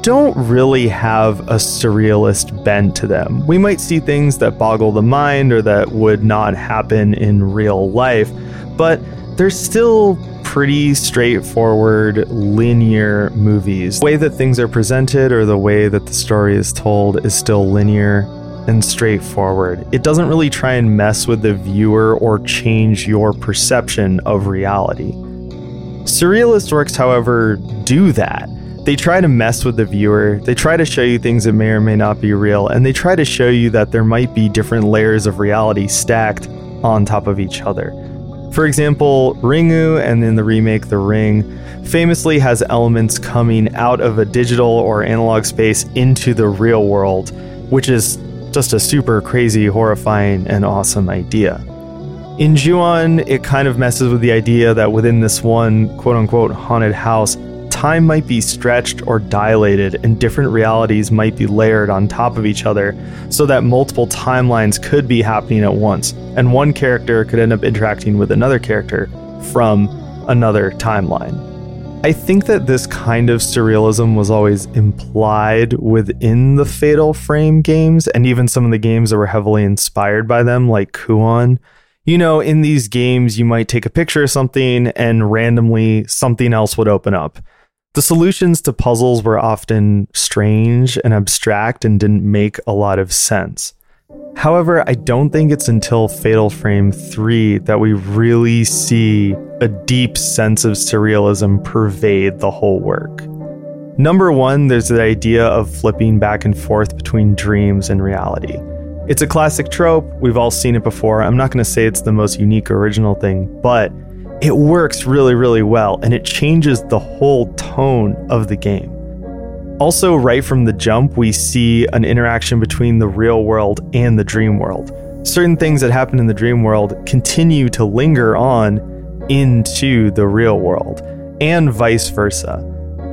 don't really have a surrealist bent to them. We might see things that boggle the mind or that would not happen in real life, but they're still pretty straightforward, linear movies. The way that things are presented or the way that the story is told is still linear and straightforward. It doesn't really try and mess with the viewer or change your perception of reality. Surrealist works, however, do that they try to mess with the viewer. They try to show you things that may or may not be real, and they try to show you that there might be different layers of reality stacked on top of each other. For example, Ringu and in the remake The Ring famously has elements coming out of a digital or analog space into the real world, which is just a super crazy, horrifying, and awesome idea. In Ju-on, it kind of messes with the idea that within this one quote unquote haunted house, time might be stretched or dilated, and different realities might be layered on top of each other, so that multiple timelines could be happening at once, and one character could end up interacting with another character from another timeline. I think that this kind of surrealism was always implied within the Fatal Frame games, and even some of the games that were heavily inspired by them, like Kuon. You know, in these games, you might take a picture of something and randomly something else would open up. The solutions to puzzles were often strange and abstract and didn't make a lot of sense. However, I don't think it's until Fatal Frame 3 that we really see a deep sense of surrealism pervade the whole work. Number one, there's the idea of flipping back and forth between dreams and reality. It's a classic trope, we've all seen it before. I'm not going to say it's the most unique original thing, but it works really, really well and it changes the whole tone of the game. Also, right from the jump, we see an interaction between the real world and the dream world. Certain things that happen in the dream world continue to linger on into the real world, and vice versa.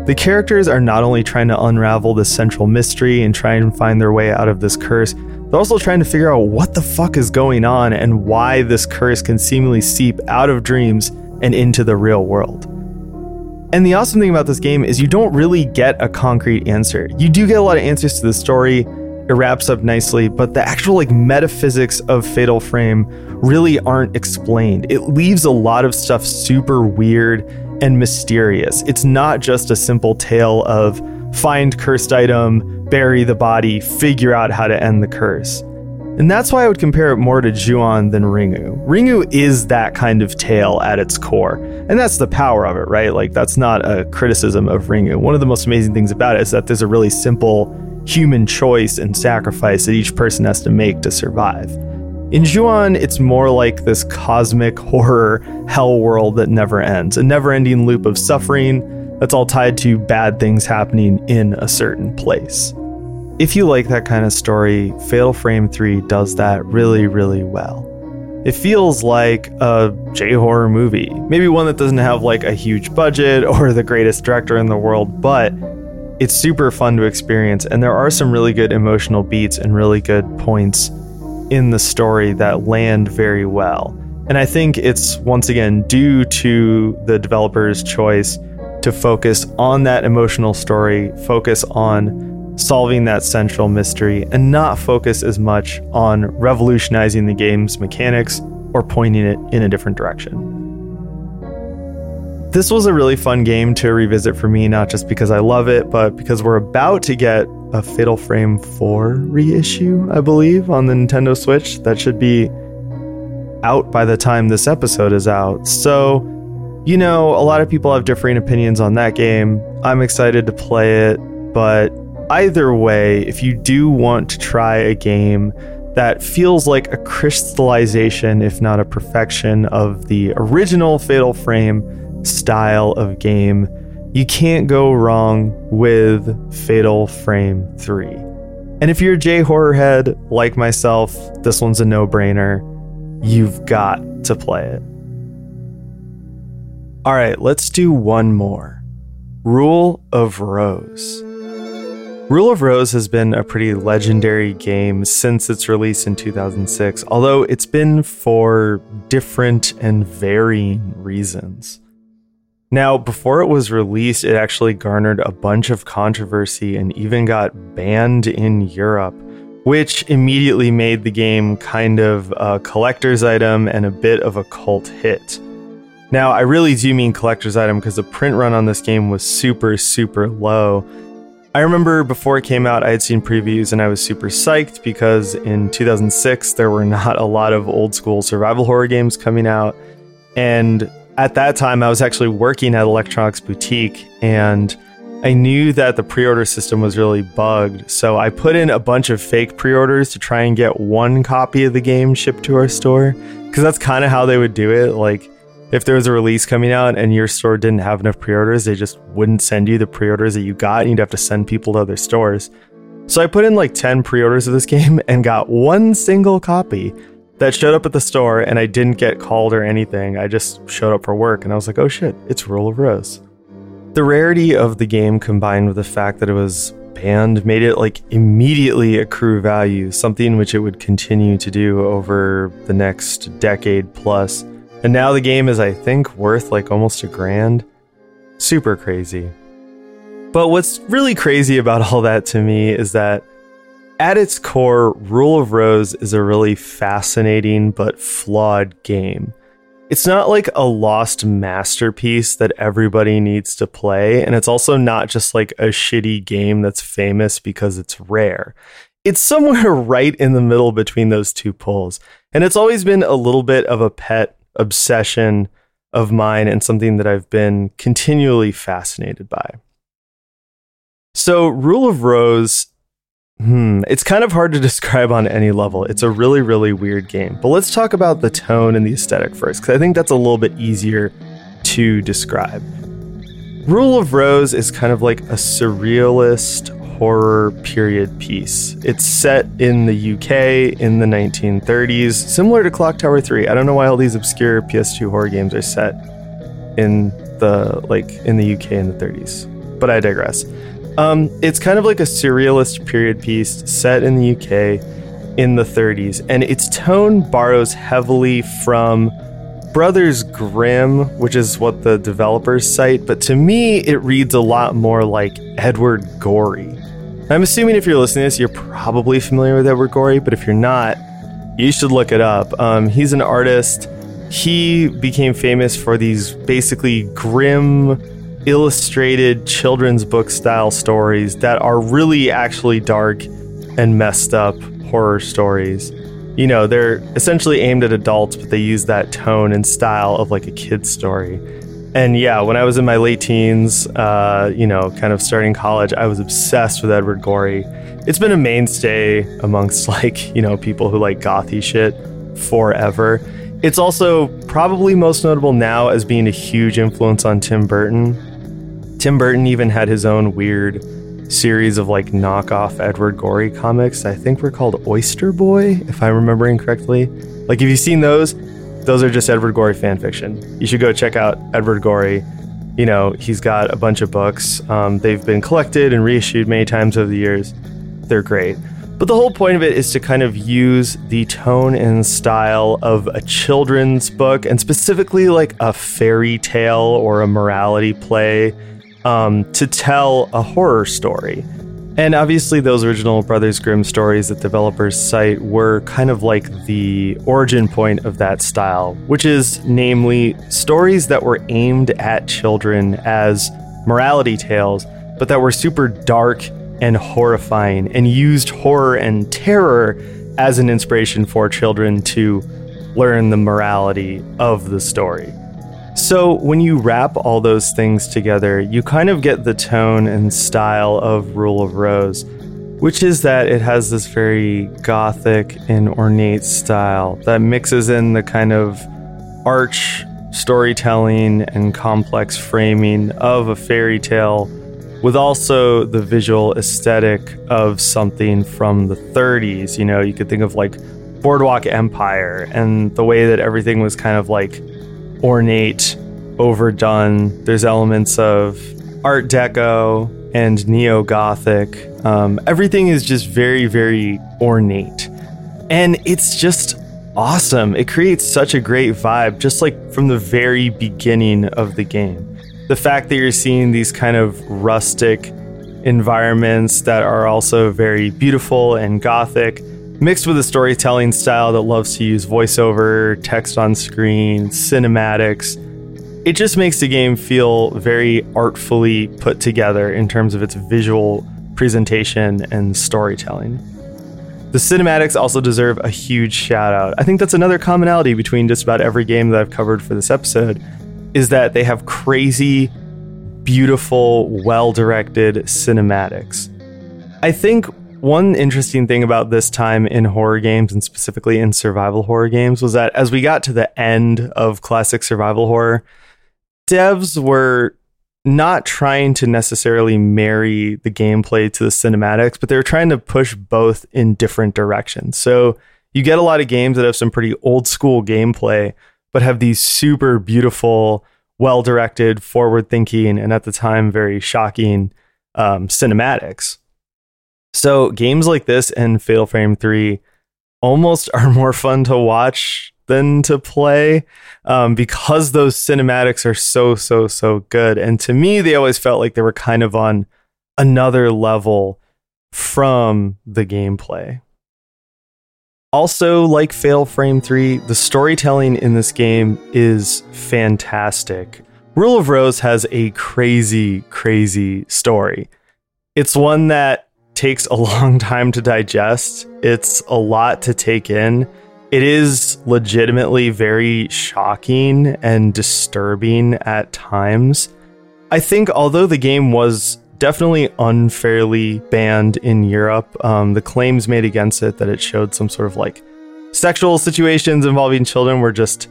The characters are not only trying to unravel the central mystery and try and find their way out of this curse, but also trying to figure out what the fuck is going on and why this curse can seemingly seep out of dreams and into the real world. And the awesome thing about this game is you don't really get a concrete answer. You do get a lot of answers to the story, it wraps up nicely, but the actual like metaphysics of Fatal Frame really aren't explained. It leaves a lot of stuff super weird and mysterious. It's not just a simple tale of find cursed item, bury the body, figure out how to end the curse. And that's why I would compare it more to Ju-On than Ringu. Ringu is that kind of tale at its core. And that's the power of it, right? Like, that's not a criticism of Ringu. One of the most amazing things about it is that there's a really simple human choice and sacrifice that each person has to make to survive. In Ju-On, it's more like this cosmic horror hell world that never ends, a never ending loop of suffering that's all tied to bad things happening in a certain place. If you like that kind of story, Fatal Frame 3 does that really, really well. It feels like a J horror movie. Maybe one that doesn't have like a huge budget or the greatest director in the world, but it's super fun to experience. And there are some really good emotional beats and really good points in the story that land very well. And I think it's once again due to the developer's choice to focus on that emotional story, focus on solving that central mystery, and not focus as much on revolutionizing the game's mechanics or pointing it in a different direction. This was a really fun game to revisit for me, not just because I love it, but because we're about to get a Fatal Frame 4 reissue, I believe, on the Nintendo Switch. That should be out by the time this episode is out. So, you know, a lot of people have differing opinions on that game. I'm excited to play it, but either way, if you do want to try a game that feels like a crystallization, if not a perfection, of the original Fatal Frame style of game, you can't go wrong with Fatal Frame 3. And if you're a J horror head like myself, this one's a no brainer. You've got to play it. All right, let's do one more. Rule of Rose. Rule of Rose has been a pretty legendary game since its release in 2006, although it's been for different and varying reasons. Now, before it was released, it actually garnered a bunch of controversy and even got banned in Europe, which immediately made the game kind of a collector's item and a bit of a cult hit. Now, I really do mean collector's item because the print run on this game was super, super low. I remember before it came out, I had seen previews and I was super psyched because in 2006, there were not a lot of old school survival horror games coming out. And at that time, I was actually working at Electronics Boutique and I knew that the pre order system was really bugged. So I put in a bunch of fake pre orders to try and get one copy of the game shipped to our store because that's kind of how they would do it. Like, if there was a release coming out and your store didn't have enough pre-orders, they just wouldn't send you the pre-orders that you got, and you'd have to send people to other stores. So I put in like 10 pre-orders of this game and got one single copy that showed up at the store and I didn't get called or anything. I just showed up for work and I was like, "Oh shit, it's Rule of Rose." The rarity of the game combined with the fact that it was banned made it like immediately accrue value, something which it would continue to do over the next decade plus. And now the game is, I think, worth like almost a grand. Super crazy. But what's really crazy about all that to me is that at its core, Rule of Rose is a really fascinating but flawed game. It's not like a lost masterpiece that everybody needs to play, and it's also not just like a shitty game that's famous because it's rare. It's somewhere right in the middle between those two poles, and it's always been a little bit of a pet obsession of mine and something that I've been continually fascinated by. So, Rule of Rose, hmm, it's kind of hard to describe on any level. It's a really, really weird game. But let's talk about the tone and the aesthetic first, because I think that's a little bit easier to describe. Rule of Rose is kind of like a surrealist horror period piece. It's set in the UK in the 1930s, similar to Clock Tower 3. I don't know why all these obscure PS2 horror games are set in the like in the UK in the 30s, but I digress. Um, it's kind of like a surrealist period piece set in the UK. in the 30s, and its tone borrows heavily from Brothers Grimm, which is what the developers cite, but to me, it reads a lot more like Edward Gorey. I'm assuming if you're listening to this, you're probably familiar with Edward Gorey, but if you're not, you should look it up. Um, he's an artist. He became famous for these basically grim, illustrated children's book style stories that are really actually dark and messed up horror stories. You know, they're essentially aimed at adults, but they use that tone and style of like a kid's story. And yeah, when I was in my late teens, uh, you know, kind of starting college, I was obsessed with Edward Gorey. It's been a mainstay amongst like, you know, people who like gothy shit forever. It's also probably most notable now as being a huge influence on Tim Burton. Tim Burton even had his own weird series of like knockoff Edward Gorey comics. I think were called Oyster Boy, if I'm remembering correctly. Like, have you've seen those, those are just Edward Gorey fan fiction. You should go check out Edward Gorey. You know, he's got a bunch of books. Um, they've been collected and reissued many times over the years. They're great. But the whole point of it is to kind of use the tone and style of a children's book and specifically like a fairy tale or a morality play um, to tell a horror story. And obviously, those original Brothers Grimm stories that developers cite were kind of like the origin point of that style, which is namely stories that were aimed at children as morality tales, but that were super dark and horrifying and used horror and terror as an inspiration for children to learn the morality of the story. So, when you wrap all those things together, you kind of get the tone and style of Rule of Rose, which is that it has this very gothic and ornate style that mixes in the kind of arch storytelling and complex framing of a fairy tale with also the visual aesthetic of something from the 30s. You know, you could think of like Boardwalk Empire and the way that everything was kind of like ornate, overdone. There's elements of Art Deco and Neo Gothic. Um, everything is just very, very ornate. And it's just awesome. It creates such a great vibe, just like from the very beginning of the game. The fact that you're seeing these kind of rustic environments that are also very beautiful and gothic mixed with a storytelling style that loves to use voiceover, text on screen, cinematics. It just makes the game feel very artfully put together in terms of its visual presentation and storytelling. The cinematics also deserve a huge shout out. I think that's another commonality between just about every game that I've covered for this episode is that they have crazy, beautiful, well-directed cinematics. I think one interesting thing about this time in horror games and specifically in survival horror games was that as we got to the end of classic survival horror, devs were not trying to necessarily marry the gameplay to the cinematics, but they were trying to push both in different directions. So you get a lot of games that have some pretty old school gameplay, but have these super beautiful, well directed, forward thinking, and at the time very shocking um, cinematics. So games like this and Fatal Frame 3 almost are more fun to watch than to play um, because those cinematics are so, so, so good. And to me, they always felt like they were kind of on another level from the gameplay. Also, like Fatal Frame 3, the storytelling in this game is fantastic. Rule of Rose has a crazy, crazy story. It's one that takes a long time to digest. It's a lot to take in. It is legitimately very shocking and disturbing at times. I think, although the game was definitely unfairly banned in Europe, um, the claims made against it that it showed some sort of like sexual situations involving children were just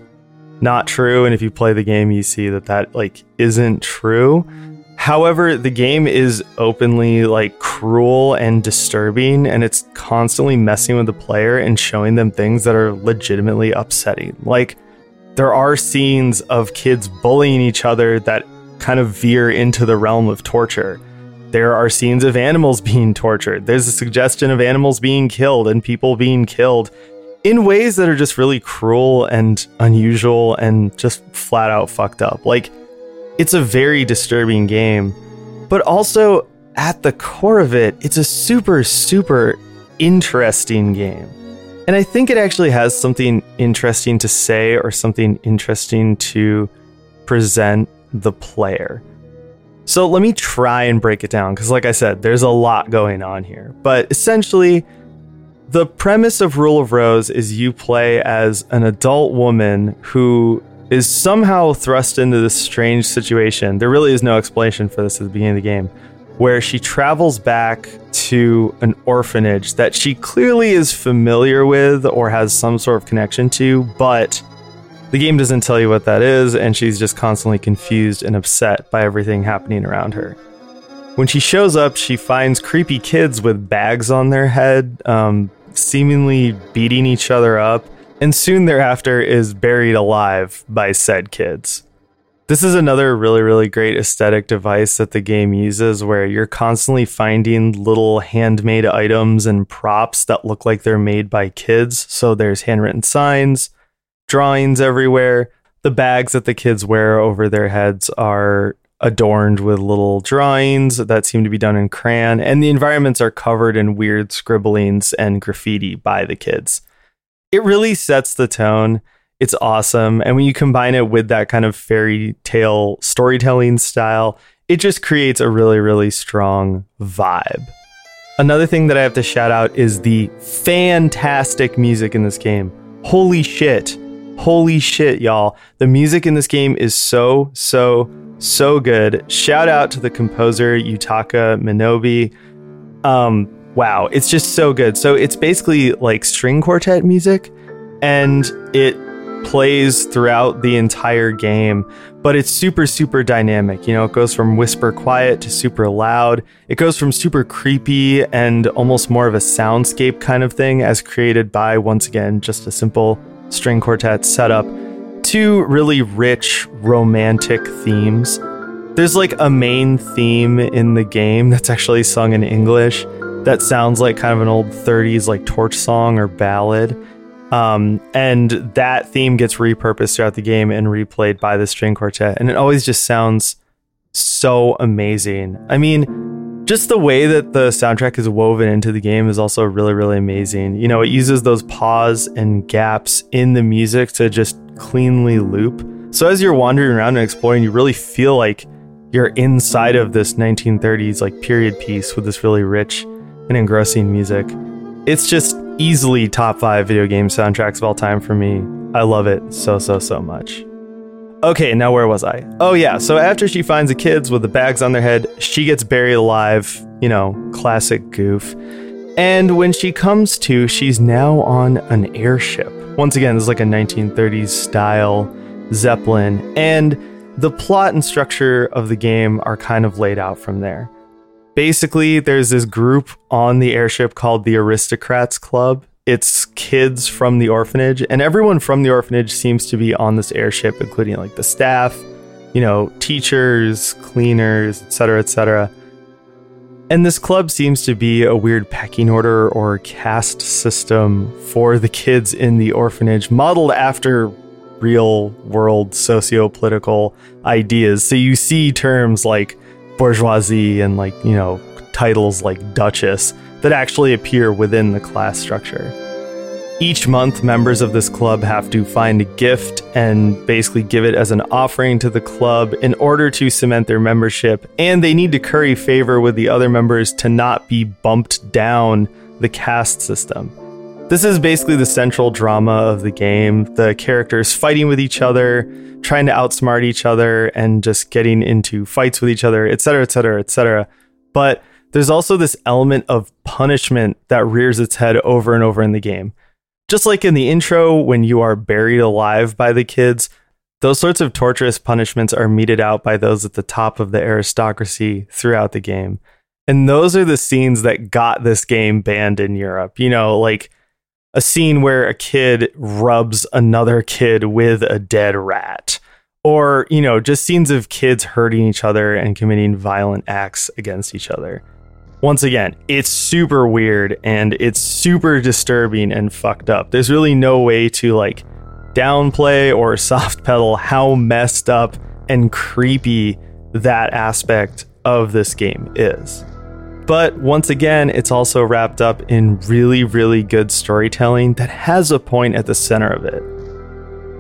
not true. And if you play the game, you see that that like isn't true. However, the game is openly like cruel and disturbing, and it's constantly messing with the player and showing them things that are legitimately upsetting. Like, there are scenes of kids bullying each other that kind of veer into the realm of torture. there are scenes of animals being tortured. There's a suggestion of animals being killed and people being killed in ways that are just really cruel and unusual and just flat out fucked up. Like, it's a very disturbing game, but also at the core of it, it's a super, super interesting game. And I think it actually has something interesting to say or something interesting to present the player. So let me try and break it down because, like I said, there's a lot going on here. But essentially, the premise of Rule of Rose is you play as an adult woman who is somehow thrust into this strange situation. There really is no explanation for this at the beginning of the game, where she travels back to an orphanage that she clearly is familiar with or has some sort of connection to, but the game doesn't tell you what that is, and she's just constantly confused and upset by everything happening around her. When she shows up, she finds creepy kids with bags on their head, um, seemingly beating each other up, and soon thereafter is buried alive by said kids. This is another really, really great aesthetic device that the game uses where you're constantly finding little handmade items and props that look like they're made by kids. So there's handwritten signs, drawings everywhere. The bags that the kids wear over their heads are adorned with little drawings that seem to be done in crayon, and the environments are covered in weird scribblings and graffiti by the kids. It really sets the tone. It's awesome. And when you combine it with that kind of fairy tale storytelling style, it just creates a really, really strong vibe. Another thing that I have to shout out is the fantastic music in this game. Holy shit. Holy shit, y'all. The music in this game is so, so, so good. Shout out to the composer, Yutaka Minobe. Um, wow, it's just so good. So it's basically like string quartet music, and it plays throughout the entire game, but it's super, super dynamic. You know, it goes from whisper quiet to super loud. It goes from super creepy and almost more of a soundscape kind of thing, as created by, once again, just a simple string quartet setup, to really rich romantic themes. There's like a main theme in the game that's actually sung in English that sounds like kind of an old 30s like torch song or ballad. Um, and that theme gets repurposed throughout the game and replayed by the string quartet. And it always just sounds so amazing. I mean, just the way that the soundtrack is woven into the game is also really, really amazing. You know, it uses those pause and gaps in the music to just cleanly loop. So as you're wandering around and exploring, you really feel like you're inside of this 1930s like period piece with this really rich and engrossing music. It's just easily top five video game soundtracks of all time for me. I love it so, so, so much. Okay, now where was I? Oh, yeah. So after she finds the kids with the bags on their head, she gets buried alive. You know, classic goof. And when she comes to, she's now on an airship. Once again, this is like a 1930s style Zeppelin. And the plot and structure of the game are kind of laid out from there basically there's this group on the airship called the Aristocrats Club. It's kids from the orphanage, and everyone from the orphanage seems to be on this airship, including like the staff, you know, teachers, cleaners, etc., etc. And this club seems to be a weird pecking order or caste system for the kids in the orphanage, modeled after real world socio political ideas. So you see terms like bourgeoisie and like, you know, titles like Duchess that actually appear within the class structure. Each month, members of this club have to find a gift and basically give it as an offering to the club in order to cement their membership, and they need to curry favor with the other members to not be bumped down the caste system. This is basically the central drama of the game. The characters fighting with each other, trying to outsmart each other, and just getting into fights with each other, etc., etc., etc. But there's also this element of punishment that rears its head over and over in the game. Just like in the intro, when you are buried alive by the kids, those sorts of torturous punishments are meted out by those at the top of the aristocracy throughout the game. And those are the scenes that got this game banned in Europe. You know, like a scene where a kid rubs another kid with a dead rat or, you know, just scenes of kids hurting each other and committing violent acts against each other. Once again, it's super weird and it's super disturbing and fucked up. There's really no way to like downplay or soft pedal how messed up and creepy that aspect of this game is. But once again, it's also wrapped up in really, really good storytelling that has a point at the center of it.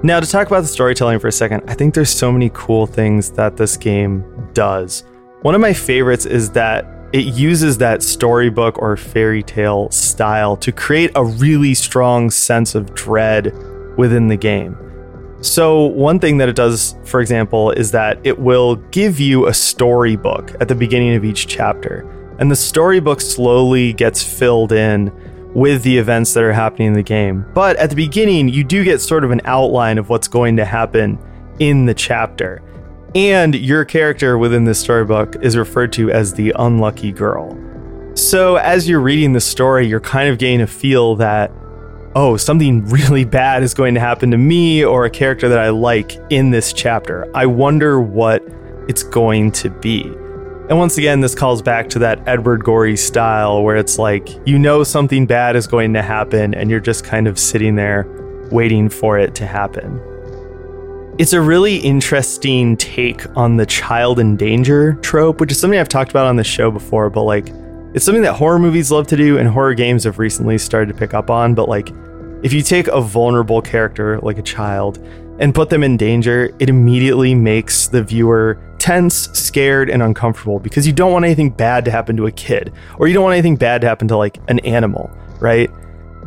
Now, to talk about the storytelling for a second, I think there's so many cool things that this game does. One of my favorites is that it uses that storybook or fairy tale style to create a really strong sense of dread within the game. So, one thing that it does, for example, is that it will give you a storybook at the beginning of each chapter. And the storybook slowly gets filled in with the events that are happening in the game. But at the beginning, you do get sort of an outline of what's going to happen in the chapter. And your character within this storybook is referred to as the unlucky girl. So as you're reading the story, you're kind of getting a feel that, oh, something really bad is going to happen to me or a character that I like in this chapter. I wonder what it's going to be. And once again, this calls back to that Edward Gorey style where it's like you know something bad is going to happen and you're just kind of sitting there waiting for it to happen. It's a really interesting take on the child in danger trope, which is something I've talked about on the show before, but like it's something that horror movies love to do and horror games have recently started to pick up on. But like if you take a vulnerable character like a child and put them in danger, it immediately makes the viewer tense, scared, and uncomfortable because you don't want anything bad to happen to a kid or you don't want anything bad to happen to like an animal, right?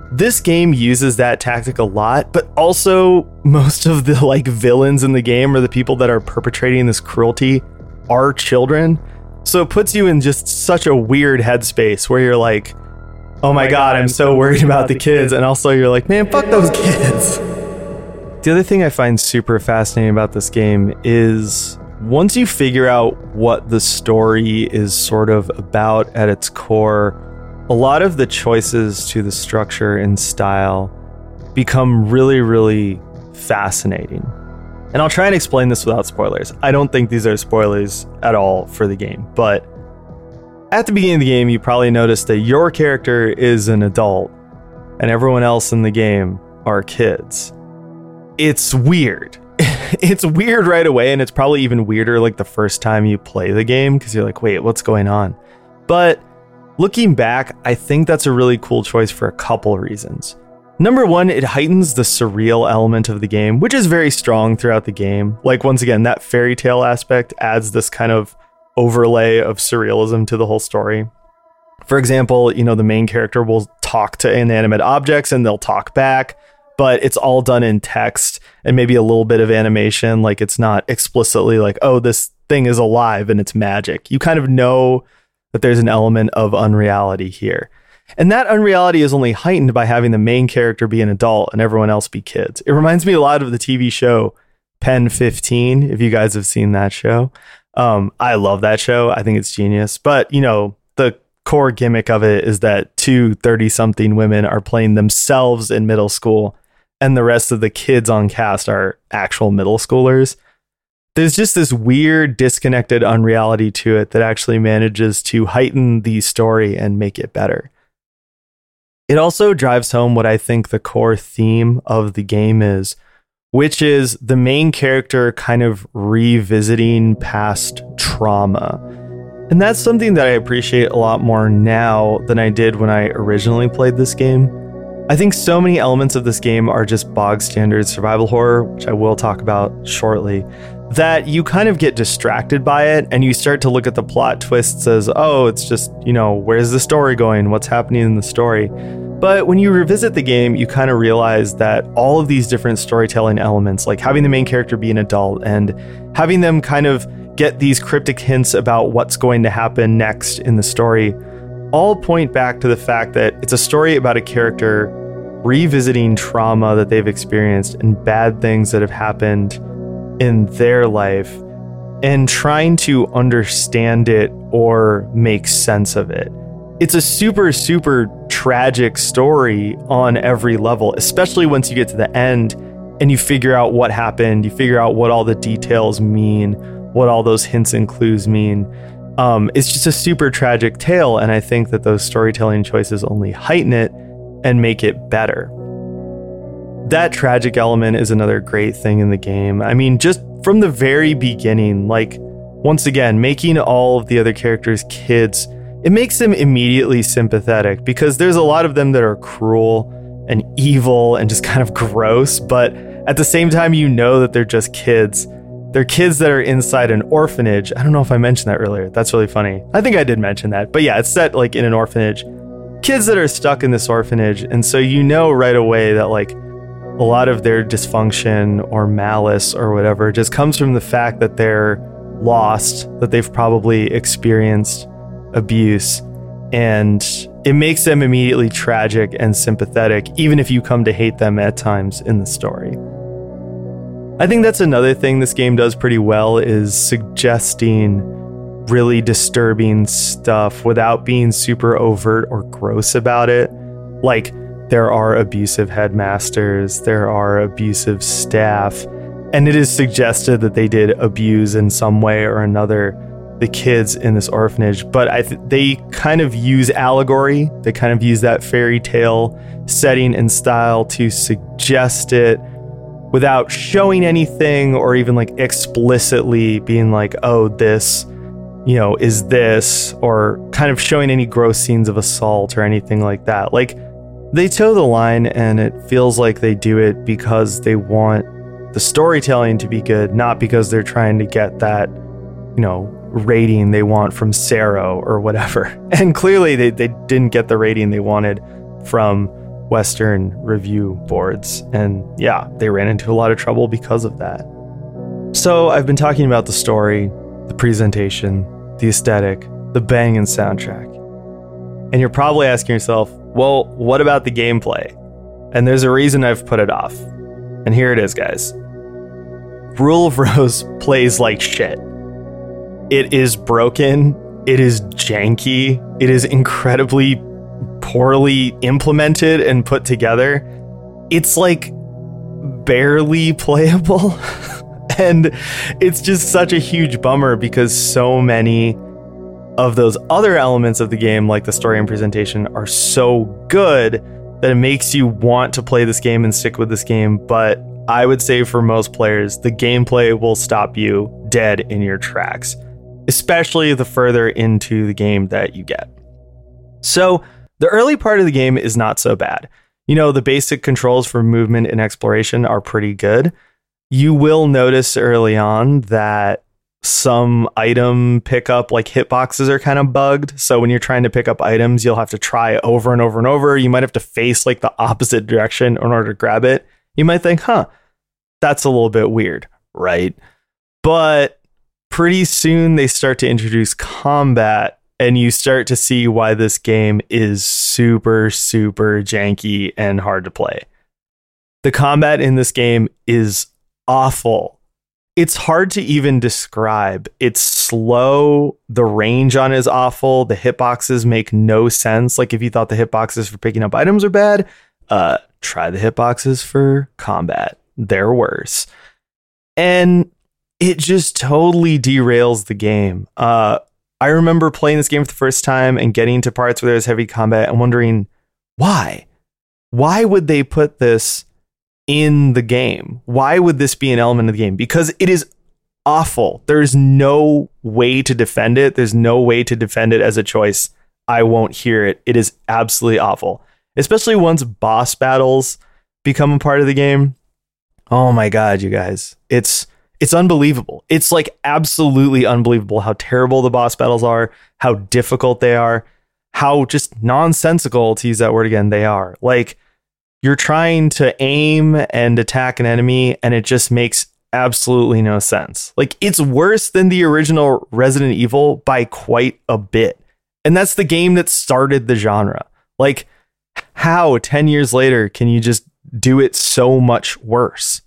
This game uses that tactic a lot, but also most of the like villains in the game or the people that are perpetrating this cruelty are children. So it puts you in just such a weird headspace where you're like, oh my, god, I'm so worried about the kids. And also you're like, man, fuck those kids. The other thing I find super fascinating about this game is once you figure out what the story is sort of about at its core, a lot of the choices to the structure and style become really, really fascinating. And I'll try and explain this without spoilers. I don't think these are spoilers at all for the game, but at the beginning of the game, you probably noticed that your character is an adult and everyone else in the game are kids. It's weird. it's weird right away, and it's probably even weirder like the first time you play the game because you're like, wait, what's going on? But looking back, I think that's a really cool choice for a couple reasons. Number one, it heightens the surreal element of the game, which is very strong throughout the game. Like, once again, that fairy tale aspect adds this kind of overlay of surrealism to the whole story. For example, you know, the main character will talk to inanimate objects and they'll talk back but it's all done in text and maybe a little bit of animation. Like it's not explicitly like, oh, this thing is alive and it's magic. You kind of know that there's an element of unreality here. And that unreality is only heightened by having the main character be an adult and everyone else be kids. It reminds me a lot of the TV show Pen 15, if you guys have seen that show. Um, I love that show. I think it's genius. But, you know, the core gimmick of it is that two 30 something women are playing themselves in middle school and the rest of the kids on cast are actual middle schoolers. There's just this weird, disconnected unreality to it that actually manages to heighten the story and make it better. It also drives home what I think the core theme of the game is, which is the main character kind of revisiting past trauma. And that's something that I appreciate a lot more now than I did when I originally played this game. I think so many elements of this game are just bog standard survival horror, which I will talk about shortly, that you kind of get distracted by it and you start to look at the plot twists as, oh, it's just, you know, where's the story going? What's happening in the story? But when you revisit the game, you kind of realize that all of these different storytelling elements, like having the main character be an adult and having them kind of get these cryptic hints about what's going to happen next in the story, all point back to the fact that it's a story about a character revisiting trauma that they've experienced and bad things that have happened in their life and trying to understand it or make sense of it. It's a super, super tragic story on every level, especially once you get to the end and you figure out what happened, you figure out what all the details mean, what all those hints and clues mean. Um, it's just a super tragic tale, and I think that those storytelling choices only heighten it and make it better. That tragic element is another great thing in the game. I mean, just from the very beginning, like, once again, making all of the other characters kids, it makes them immediately sympathetic because there's a lot of them that are cruel and evil and just kind of gross, but at the same time, you know that they're just kids they're kids that are inside an orphanage. I don't know if I mentioned that earlier. That's really funny. I think I did mention that. But yeah, it's set like in an orphanage. Kids that are stuck in this orphanage. And so you know right away that like a lot of their dysfunction or malice or whatever just comes from the fact that they're lost, that they've probably experienced abuse. And it makes them immediately tragic and sympathetic, even if you come to hate them at times in the story. I think that's another thing this game does pretty well is suggesting really disturbing stuff without being super overt or gross about it. Like there are abusive headmasters, there are abusive staff, and it is suggested that they did abuse in some way or another the kids in this orphanage, but I th- they kind of use allegory, they kind of use that fairy tale setting and style to suggest it without showing anything or even like explicitly being like, oh, this, you know, is this, or kind of showing any gross scenes of assault or anything like that. Like, they toe the line and it feels like they do it because they want the storytelling to be good, not because they're trying to get that, you know, rating they want from CERO or whatever. And clearly they, they didn't get the rating they wanted from Western review boards. And yeah, they ran into a lot of trouble because of that. So I've been talking about the story, the presentation, the aesthetic, the banging soundtrack. And you're probably asking yourself, well, what about the gameplay? And there's a reason I've put it off. And here it is, guys. Rule of Rose plays like shit. It is broken. It is janky. It is incredibly poorly implemented and put together, it's like barely playable. and it's just such a huge bummer because so many of those other elements of the game, like the story and presentation, are so good that it makes you want to play this game and stick with this game. But I would say for most players, the gameplay will stop you dead in your tracks, especially the further into the game that you get. So, the early part of the game is not so bad. You know, the basic controls for movement and exploration are pretty good. You will notice early on that some item pickup, like hitboxes, are kind of bugged. So when you're trying to pick up items, you'll have to try over and over and over. You might have to face like the opposite direction in order to grab it. You might think, huh, that's a little bit weird, right? But pretty soon they start to introduce combat and you start to see why this game is super, super janky and hard to play. The combat in this game is awful. It's hard to even describe. It's slow. The range on is awful. The hitboxes make no sense. Like if you thought the hitboxes for picking up items are bad, uh, try the hitboxes for combat. They're worse. And it just totally derails the game. Uh, I remember playing this game for the first time and getting to parts where there's heavy combat and wondering why? Why would they put this in the game? Why would this be an element of the game? Because it is awful. There's no way to defend it. There's no way to defend it as a choice. I won't hear it. It is absolutely awful. Especially once boss battles become a part of the game. Oh my god, you guys. It's it's unbelievable. It's like absolutely unbelievable how terrible the boss battles are, how difficult they are, how just nonsensical, to use that word again, they are. Like you're trying to aim and attack an enemy, and it just makes absolutely no sense. Like it's worse than the original Resident Evil by quite a bit. And that's the game that started the genre. Like, how 10 years later can you just do it so much worse?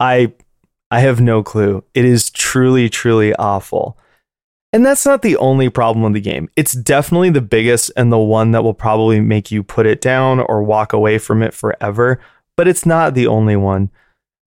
I I have no clue. It is truly, truly awful. And that's not the only problem with the game. It's definitely the biggest and the one that will probably make you put it down or walk away from it forever, but it's not the only one.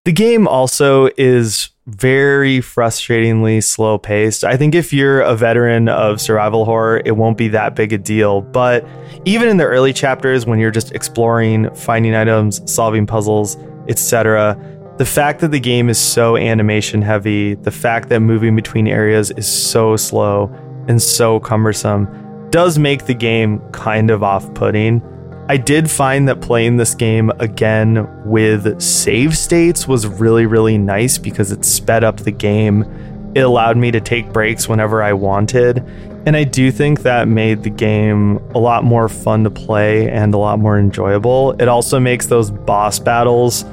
The game also is very frustratingly slow paced. I think if you're a veteran of survival horror, it won't be that big a deal. But even in the early chapters, when you're just exploring, finding items, solving puzzles, etc., the fact that the game is so animation heavy, the fact that moving between areas is so slow and so cumbersome, does make the game kind of off putting. I did find that playing this game again with save states was really, really nice because it sped up the game. It allowed me to take breaks whenever I wanted. And I do think that made the game a lot more fun to play and a lot more enjoyable. It also makes those boss battles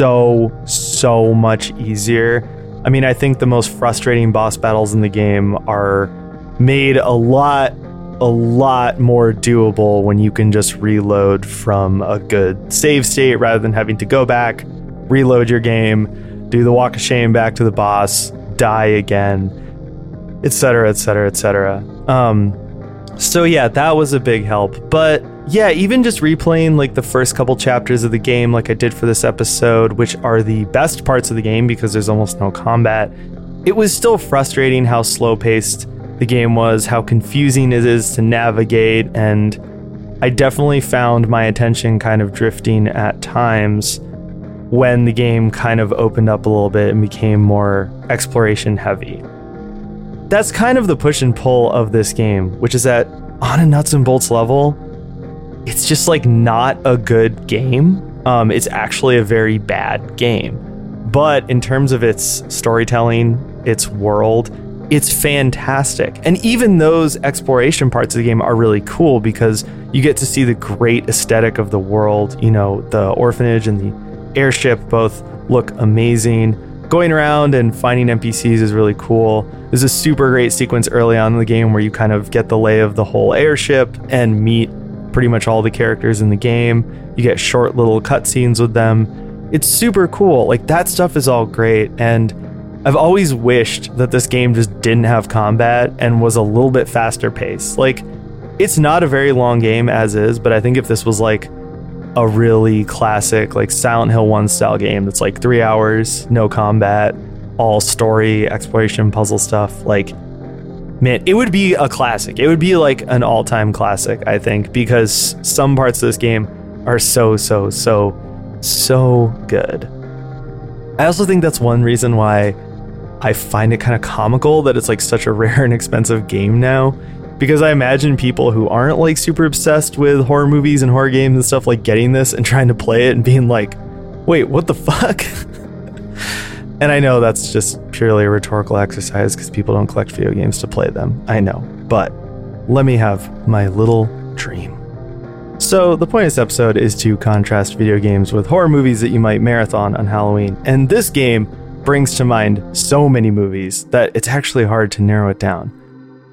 so, so much easier. I mean, I think the most frustrating boss battles in the game are made a lot a lot more doable when you can just reload from a good save state rather than having to go back, reload your game, do the walk of shame back to the boss, die again, etc., etc., etc. So yeah, that was a big help. But yeah, even just replaying like the first couple chapters of the game, like I did for this episode, which are the best parts of the game because there's almost no combat, it was still frustrating how slow paced the game was, how confusing it is to navigate, and I definitely found my attention kind of drifting at times when the game kind of opened up a little bit and became more exploration heavy. That's kind of the push and pull of this game, which is that on a nuts and bolts level, it's just like not a good game. Um, it's actually a very bad game. But in terms of its storytelling, its world, it's fantastic. And even those exploration parts of the game are really cool because you get to see the great aesthetic of the world. You know, the orphanage and the airship both look amazing. Going around and finding NPCs is really cool. There's a super great sequence early on in the game where you kind of get the lay of the whole airship and meet pretty much all the characters in the game. You get short little cutscenes with them. It's super cool. Like that stuff is all great. And I've always wished that this game just didn't have combat and was a little bit faster paced. Like, it's not a very long game as is, but I think if this was like a really classic, like Silent Hill 1 style game that's like three hours, no combat, all story, exploration, puzzle stuff, like, man, it would be a classic. It would be like an all time classic, I think, because some parts of this game are so, so, so, so good. I also think that's one reason why I find it kind of comical that it's like such a rare and expensive game now. Because I imagine people who aren't like super obsessed with horror movies and horror games and stuff like getting this and trying to play it and being like, wait, what the fuck? and I know that's just purely a rhetorical exercise because people don't collect video games to play them. I know. But let me have my little dream. So, the point of this episode is to contrast video games with horror movies that you might marathon on Halloween. And this game brings to mind so many movies that it's actually hard to narrow it down.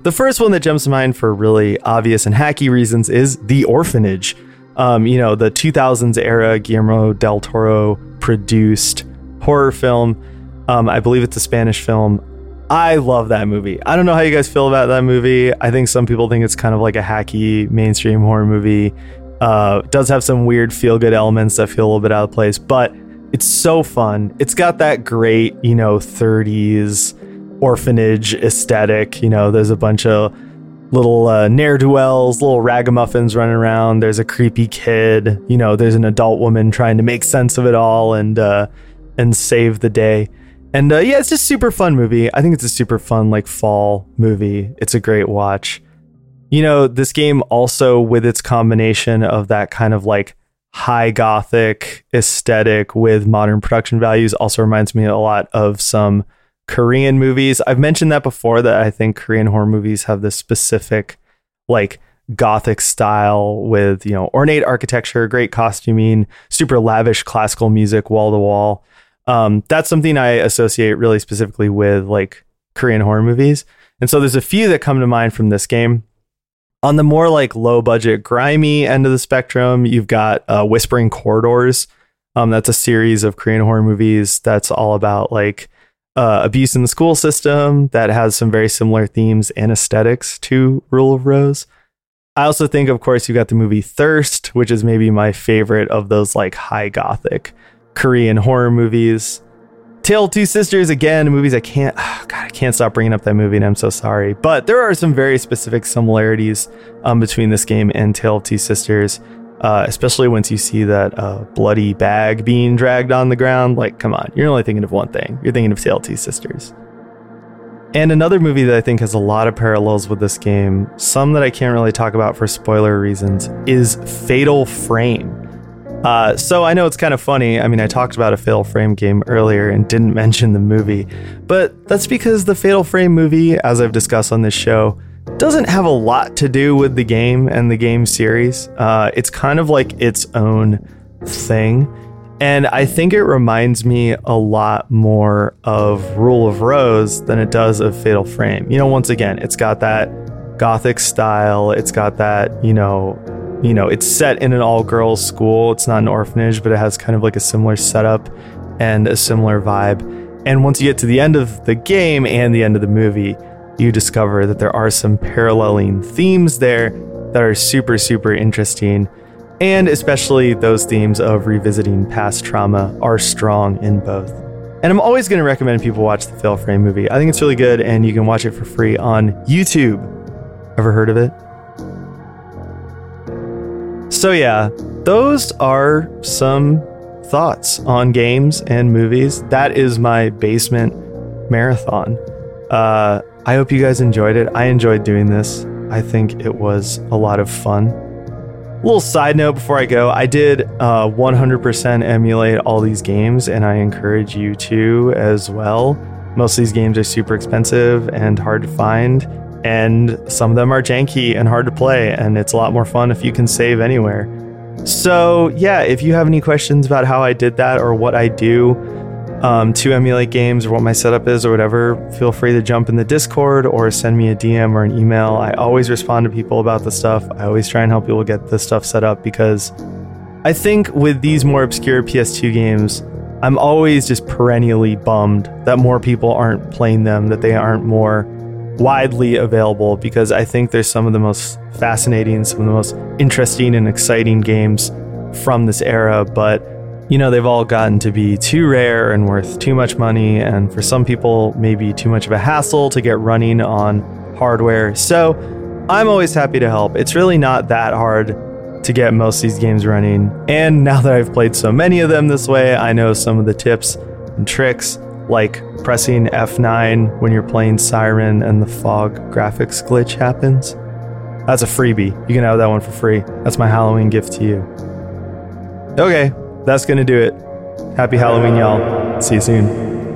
The first one that jumps to mind for really obvious and hacky reasons is The Orphanage. Um, you know, the 2000s era Guillermo del Toro produced horror film. Um, I believe it's a Spanish film. I love that movie. I don't know how you guys feel about that movie. I think some people think it's kind of like a hacky mainstream horror movie. Uh, does have some weird feel good elements that feel a little bit out of place, but it's so fun. It's got that great, you know, 30s orphanage aesthetic. You know, there's a bunch of little uh, ne'er do wells, little ragamuffins running around. There's a creepy kid. You know, there's an adult woman trying to make sense of it all and uh, and save the day. And uh, yeah, it's just super fun movie. I think it's a super fun like fall movie. It's a great watch. You know, this game also with its combination of that kind of like high gothic aesthetic with modern production values also reminds me a lot of some Korean movies. I've mentioned that before that I think Korean horror movies have this specific like gothic style with, you know, ornate architecture, great costuming, super lavish classical music wall to wall. Um, that's something I associate really specifically with like Korean horror movies. And so there's a few that come to mind from this game. On the more like low budget, grimy end of the spectrum, you've got uh, Whispering Corridors. Um, that's a series of Korean horror movies that's all about like uh, abuse in the school system that has some very similar themes and aesthetics to Rule of Rose. I also think, of course, you've got the movie Thirst, which is maybe my favorite of those like high gothic Korean horror movies. Tale Two Sisters, again, movies I can't, oh God, I can't stop bringing up that movie and I'm so sorry. But there are some very specific similarities um, between this game and Tale of Two Sisters, uh, especially once you see that uh, bloody bag being dragged on the ground. Like, come on, you're only thinking of one thing. You're thinking of Tale of Two Sisters. And another movie that I think has a lot of parallels with this game, some that I can't really talk about for spoiler reasons, is Fatal Frame. Uh, so I know it's kind of funny. I mean, I talked about a Fatal Frame game earlier and didn't mention the movie, but that's because the Fatal Frame movie, as I've discussed on this show, doesn't have a lot to do with the game and the game series. Uh, it's kind of like its own thing. And I think it reminds me a lot more of Rule of Rose than it does of Fatal Frame. You know, once again, it's got that gothic style, it's got that, you know, you know, it's set in an all girls school. It's not an orphanage, but it has kind of like a similar setup and a similar vibe. And once you get to the end of the game and the end of the movie, you discover that there are some paralleling themes there that are super, super interesting. And especially those themes of revisiting past trauma are strong in both. And I'm always going to recommend people watch the Fatal Frame movie. I think it's really good, and you can watch it for free on YouTube. Ever heard of it? So, yeah, those are some thoughts on games and movies. That is my basement marathon. Uh, I hope you guys enjoyed it. I enjoyed doing this. I think it was a lot of fun. Little side note before I go, I did uh, 100% emulate all these games, and I encourage you to as well. Most of these games are super expensive and hard to find and some of them are janky and hard to play, and it's a lot more fun if you can save anywhere. So, yeah, if you have any questions about how I did that or what I do um, to emulate games or what my setup is or whatever, feel free to jump in the Discord or send me a DM or an email. I always respond to people about the stuff. I always try and help people get this stuff set up because I think with these more obscure PS2 games, I'm always just perennially bummed that more people aren't playing them, that they aren't more widely available because I think there's some of the most fascinating, some of the most interesting and exciting games from this era, but you know, they've all gotten to be too rare and worth too much money, and for some people, maybe too much of a hassle to get running on hardware. So I'm always happy to help. It's really not that hard to get most of these games running. And now that I've played so many of them this way, I know some of the tips and tricks like pressing F9 when you're playing Siren and the fog graphics glitch happens. That's a freebie. You can have that one for free. That's my Halloween gift to you. Okay, that's gonna do it. Happy Halloween, y'all. See you soon.